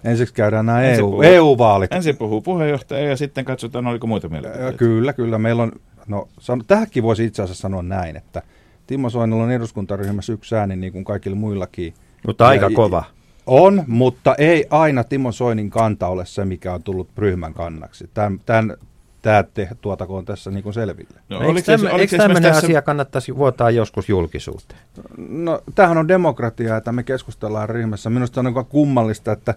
ensiksi käydään nämä ensin EU, puhuu, EU-vaalit. Ensin puhuu puheenjohtaja ja sitten katsotaan, oliko muita mielipiteitä. Kyllä, kyllä. Meillä on, no sano, tähänkin voisi itse asiassa sanoa näin, että Timo Soinilla on eduskuntaryhmässä yksi ääni niin kuin kaikilla muillakin. Mutta aika ja, kova. On, mutta ei aina Timo Soinin kanta ole se, mikä on tullut ryhmän kannaksi. Tämän, tämän tämä te, tuotakoon tässä niin kuin selville. No, eikö, tämä, eikö tämmöinen tässä... asia kannattaisi vuotaa joskus julkisuuteen? No, tämähän on demokratia, että me keskustellaan ryhmässä. Minusta on niin kummallista, että,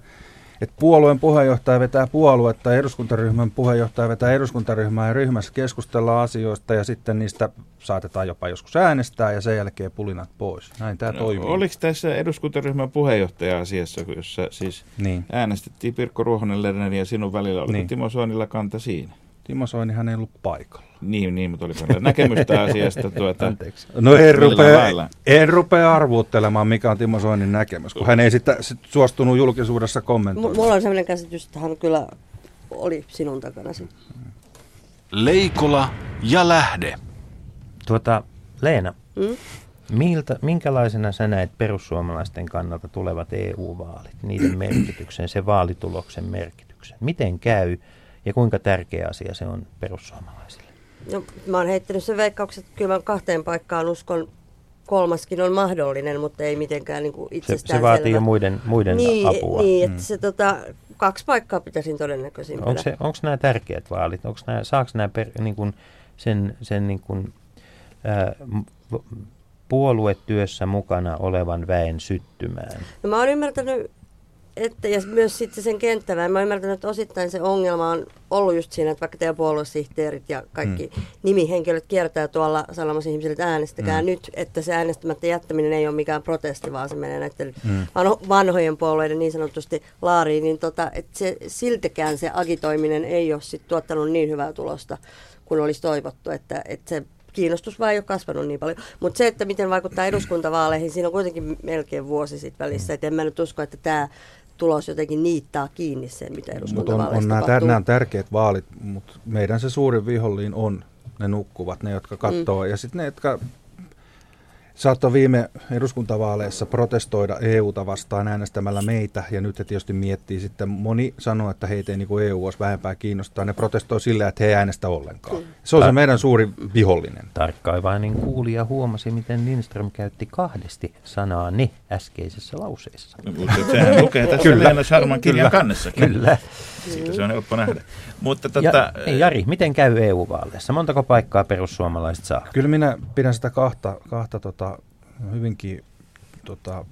että puolueen puheenjohtaja vetää puoluetta, eduskuntaryhmän puheenjohtaja vetää eduskuntaryhmää ja ryhmässä keskustellaan asioista ja sitten niistä saatetaan jopa joskus äänestää ja sen jälkeen pulinat pois. Näin tämä no, toimii. Oliko tässä eduskuntaryhmän puheenjohtaja-asiassa, jossa siis niin. äänestettiin Pirkko Ruohonen Lerner ja sinun välillä, oliko niin. Timo Soinilla kanta siinä? Timo Soini hän ei ollut paikalla. Niin, niin mutta oliko näkemystä asiasta? Tuota, Anteeksi. No en rupea, en rupea arvuuttelemaan, mikä on Timo Soinin näkemys, kun hän ei sitä sit suostunut julkisuudessa kommentoimaan. M- mulla on sellainen käsitys, että hän kyllä oli sinun takana. Leikola ja lähde. Tuota, Leena, mm? miltä, minkälaisena sä näet perussuomalaisten kannalta tulevat EU-vaalit, niiden merkityksen, se vaalituloksen merkityksen? Miten käy ja kuinka tärkeä asia se on perussuomalaisille? No, mä oon heittänyt sen veikkauksen, että kyllä mä kahteen paikkaan uskon kolmaskin on mahdollinen, mutta ei mitenkään niin itsestään Se, se vaatii jo muiden, muiden niin, apua. Niin, että mm. se tota, kaksi paikkaa pitäisin todennäköisimpänä. Onko, se, onko nämä tärkeät vaalit? Onko nämä, saako nämä per, niin kuin sen, sen niin kuin, ää, puoluetyössä mukana olevan väen syttymään? No mä oon ymmärtänyt että, ja myös sitten sen kenttävään. Mä oon ymmärtänyt, että osittain se ongelma on ollut just siinä, että vaikka teidän puoluesihteerit ja kaikki mm. nimihenkilöt kiertää tuolla sanomassa ihmisille, että äänestäkää mm. nyt, että se äänestämättä jättäminen ei ole mikään protesti, vaan se menee näiden mm. vanhojen puolueiden niin sanotusti laariin, niin tota, että se, siltikään se agitoiminen ei ole sit tuottanut niin hyvää tulosta kuin olisi toivottu, että, että se kiinnostus vaan ei ole kasvanut niin paljon. Mutta se, että miten vaikuttaa eduskuntavaaleihin, siinä on kuitenkin melkein vuosi sitten välissä. Mm. Et en mä nyt usko, että tämä tulos jotenkin niittää kiinni sen, mitä eduskuntavaaleissa on, on nämä, tär, nämä tärkeät vaalit, mutta meidän se suurin vihollinen on ne nukkuvat, ne jotka katsoo, mm. ja sitten ne, jotka saattoi viime eduskuntavaaleissa protestoida EUta vastaan äänestämällä meitä, ja nyt he tietysti miettii sitten, moni sanoo, että heitä ei niin kuin EU olisi vähempää kiinnostaa, ne protestoi sillä, että he ei äänestä ollenkaan. Se on se meidän suuri vihollinen. Tarkkaivainen kuulija huomasi, miten Lindström käytti kahdesti sanaa ne äskeisessä lauseessa. No, mutta sehän lukee tässä Kyllä. Leena Sharman kirjan kannessakin. Kyllä. Siitä se on helppo nähdä. Mutta tota, ja, niin Jari, miten käy EU-vaaleissa? Montako paikkaa perussuomalaiset saa? Kyllä minä pidän sitä kahta, kahta tota, hyvinkin tota,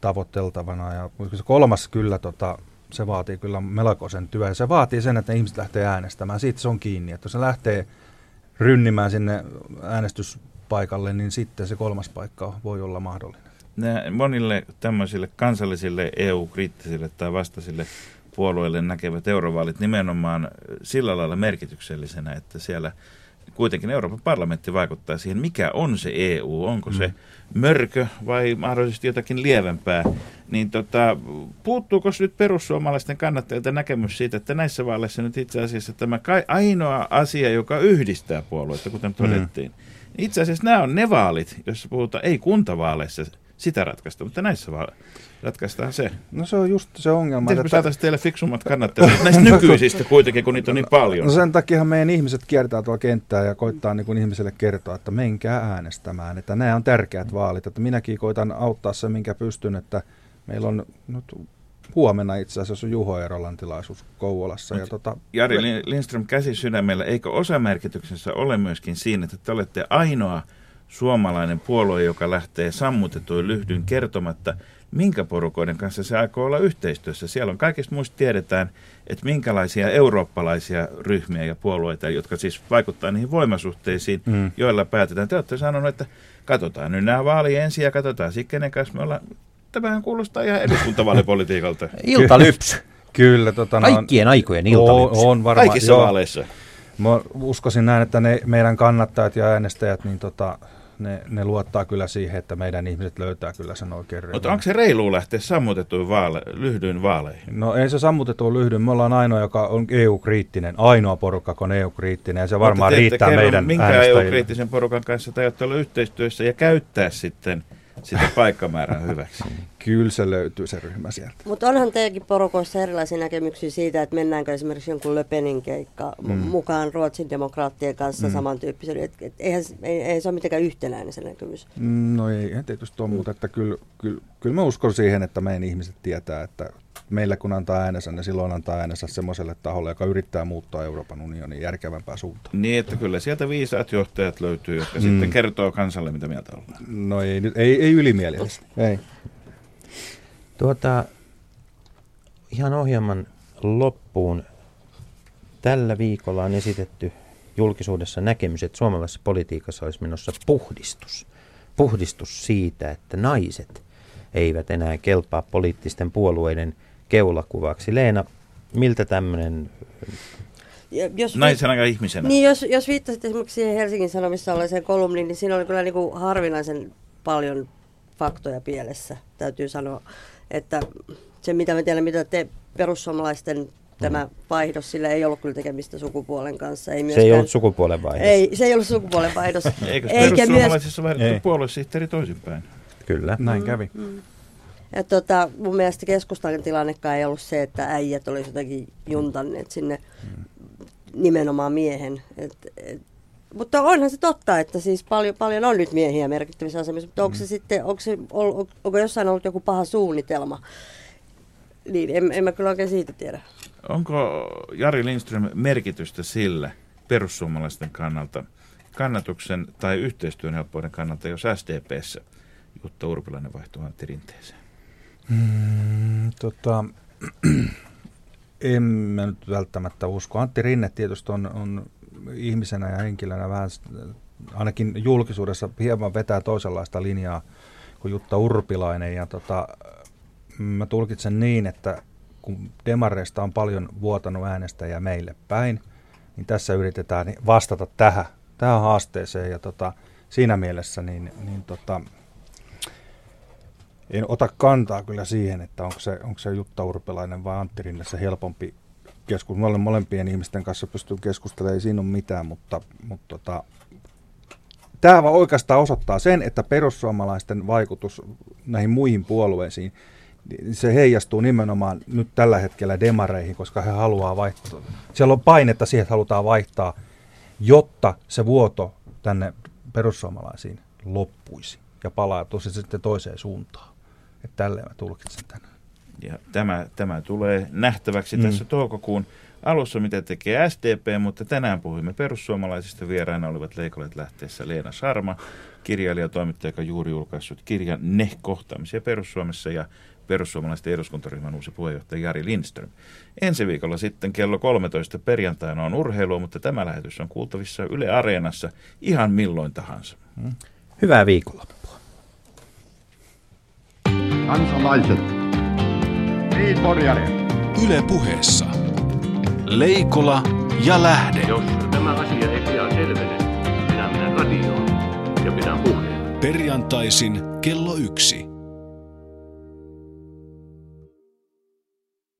tavoitteltavana. Ja se kolmas kyllä, tota, se vaatii kyllä melkoisen työn. Ja se vaatii sen, että ihmiset lähtee äänestämään. Siitä se on kiinni. Että jos se lähtee rynnimään sinne äänestyspaikalle, niin sitten se kolmas paikka voi olla mahdollinen. Nämä monille tämmöisille kansallisille EU-kriittisille tai vastaisille puolueille näkevät eurovaalit nimenomaan sillä lailla merkityksellisenä, että siellä kuitenkin Euroopan parlamentti vaikuttaa siihen, mikä on se EU, onko se mm. mörkö vai mahdollisesti jotakin lievempää. Niin tota, puuttuuko nyt perussuomalaisten kannattajilta näkemys siitä, että näissä vaaleissa nyt itse asiassa tämä ainoa asia, joka yhdistää puolueita, kuten mm. todettiin, mm. itse asiassa nämä on ne vaalit, joissa puhutaan ei kuntavaaleissa sitä ratkaista, mutta näissä vaan ratkaistaan se. No se on just se ongelma. Miten että... saataisiin teille fiksummat kannattajat näistä nykyisistä kuitenkin, kun niitä on niin paljon? No sen takia meidän ihmiset kiertää tuolla kenttää ja koittaa niin kuin ihmiselle kertoa, että menkää äänestämään, että nämä on tärkeät vaalit. Että minäkin koitan auttaa se, minkä pystyn, että meillä on nyt huomenna itse asiassa Juho Erolan tilaisuus Kouvolassa. Ja tota, Jari Lindström käsi sydämellä, eikö osamerkityksessä ole myöskin siinä, että te olette ainoa suomalainen puolue, joka lähtee sammutetuin lyhdyn kertomatta, minkä porukoiden kanssa se aikoo olla yhteistyössä. Siellä on kaikista muista tiedetään, että minkälaisia eurooppalaisia ryhmiä ja puolueita, jotka siis vaikuttaa niihin voimasuhteisiin, mm. joilla päätetään. Te olette sanoneet, että katsotaan nyt nämä vaali ensin ja katsotaan sitten kenen kanssa me ollaan. Tämähän kuulostaa ihan eduskuntavaalipolitiikalta. Iltalyps. Kyllä. Tota, Kaikkien aikojen iltalyps. On, on varmaan. Kaikissa joo. vaaleissa. Mä uskoisin näin, että ne meidän kannattajat ja äänestäjät, niin tota, ne, ne luottaa kyllä siihen, että meidän ihmiset löytää kyllä sen oikein Mutta onko se reilu lähteä sammutetuin vaale, lyhdyin vaaleihin? No ei se sammutettu lyhdyn. Me ollaan ainoa, joka on EU-kriittinen. Ainoa porukka, joka on EU-kriittinen ja se varmaan riittää meidän minkä EU-kriittisen porukan kanssa te olla yhteistyössä ja käyttää sitten sitä paikkamäärän hyväksi. Kyllä se löytyy se ryhmä sieltä. Mutta onhan teidänkin porukoissa erilaisia näkemyksiä siitä, että mennäänkö esimerkiksi jonkun Löpenin keikka mm. mukaan Ruotsin demokraattien kanssa mm. samantyyppisen. Et, et, eihän, ei, ei se ole mitenkään yhtenäinen se näkemys. No ei, ei tietysti ole, mm. mutta että kyllä, kyllä, kyllä mä uskon siihen, että meidän ihmiset tietää, että meillä kun antaa äänensä, niin silloin antaa äänensä semmoiselle taholle, joka yrittää muuttaa Euroopan unionin järkevämpää suuntaan. Niin, että kyllä sieltä viisaat johtajat löytyy, jotka mm. sitten kertoo kansalle, mitä mieltä ollaan. No ei, ei, ei ylimielisesti. Ei. Tuota, ihan ohjelman loppuun. Tällä viikolla on esitetty julkisuudessa näkemys, että suomalaisessa politiikassa olisi menossa puhdistus. Puhdistus siitä, että naiset eivät enää kelpaa poliittisten puolueiden keulakuvaksi. Leena, miltä tämmöinen Ja Jos Naisena ja ihmisenä. Niin, jos, jos viittasit esimerkiksi siihen Helsingin Sanomissa olleeseen kolumniin, niin siinä oli kyllä niin kuin harvinaisen paljon faktoja pielessä, täytyy sanoa. Että se, mitä me tiedämme, mitä te perussuomalaisten tämä vaihdos, sillä ei ollut kyllä tekemistä sukupuolen kanssa. Ei Se ei myöskään, ollut sukupuolen vaihdos. ei, se ei ollut sukupuolen vaihdos. Eikö Eikä myös, perussuomalaisissa vaihdettu puoluesihteeri toisinpäin? Kyllä. Näin kävi. Ja tota, mun mielestä keskustan tilannekaan ei ollut se, että äijät olisi jotenkin juntanneet sinne nimenomaan miehen. Et, et, mutta onhan se totta, että siis paljon, paljon on nyt miehiä merkittävissä asemissa, mutta onko se sitten, onko, se, onko jossain ollut joku paha suunnitelma? Niin, en, en mä kyllä oikein siitä tiedä. Onko Jari Lindström merkitystä sillä perussuomalaisten kannalta, kannatuksen tai yhteistyön helppouden kannalta, jos SDPssä Jutta Urpilainen vaihtuu Antti Rinteeseen? Mm, tota, en mä nyt välttämättä usko. Antti Rinne tietysti on, on ihmisenä ja henkilönä vähän, ainakin julkisuudessa hieman vetää toisenlaista linjaa kuin Jutta Urpilainen. Ja tota, mä tulkitsen niin, että kun demareista on paljon vuotanut äänestäjä meille päin, niin tässä yritetään vastata tähän, tähän haasteeseen. Ja tota, siinä mielessä niin, niin tota, en ota kantaa kyllä siihen, että onko se, onko se Jutta Urpilainen vai Antti Rinne se helpompi keskus. Mä olen molempien ihmisten kanssa pystyn keskustelemaan, ei siinä ole mitään, mutta, mutta tota, tämä vaan oikeastaan osoittaa sen, että perussuomalaisten vaikutus näihin muihin puolueisiin, niin se heijastuu nimenomaan nyt tällä hetkellä demareihin, koska he haluaa vaihtaa. Siellä on painetta siihen, että halutaan vaihtaa, jotta se vuoto tänne perussuomalaisiin loppuisi ja palautuisi sitten toiseen suuntaan. Että tälleen mä tulkitsen tänään. Ja tämä, tämä tulee nähtäväksi mm. tässä toukokuun alussa, mitä tekee SDP, mutta tänään puhuimme perussuomalaisista. Vieraina olivat Leikolet lähteessä Leena Sarma, kirjailija ja toimittaja, joka juuri julkaissut kirjan Ne kohtaamisia Perussuomessa ja perussuomalaisten eduskuntaryhmän uusi puheenjohtaja Jari Lindström. Ensi viikolla sitten kello 13 perjantaina on urheilua, mutta tämä lähetys on kuultavissa Yle Areenassa ihan milloin tahansa. Hyvää viikonloppua. Kansalaiset. Medborgare. Yle puheessa. Leikola ja Lähde. Jos tämä asia ei pian selvene, minä menen radioon ja pidän puheen. Perjantaisin kello yksi.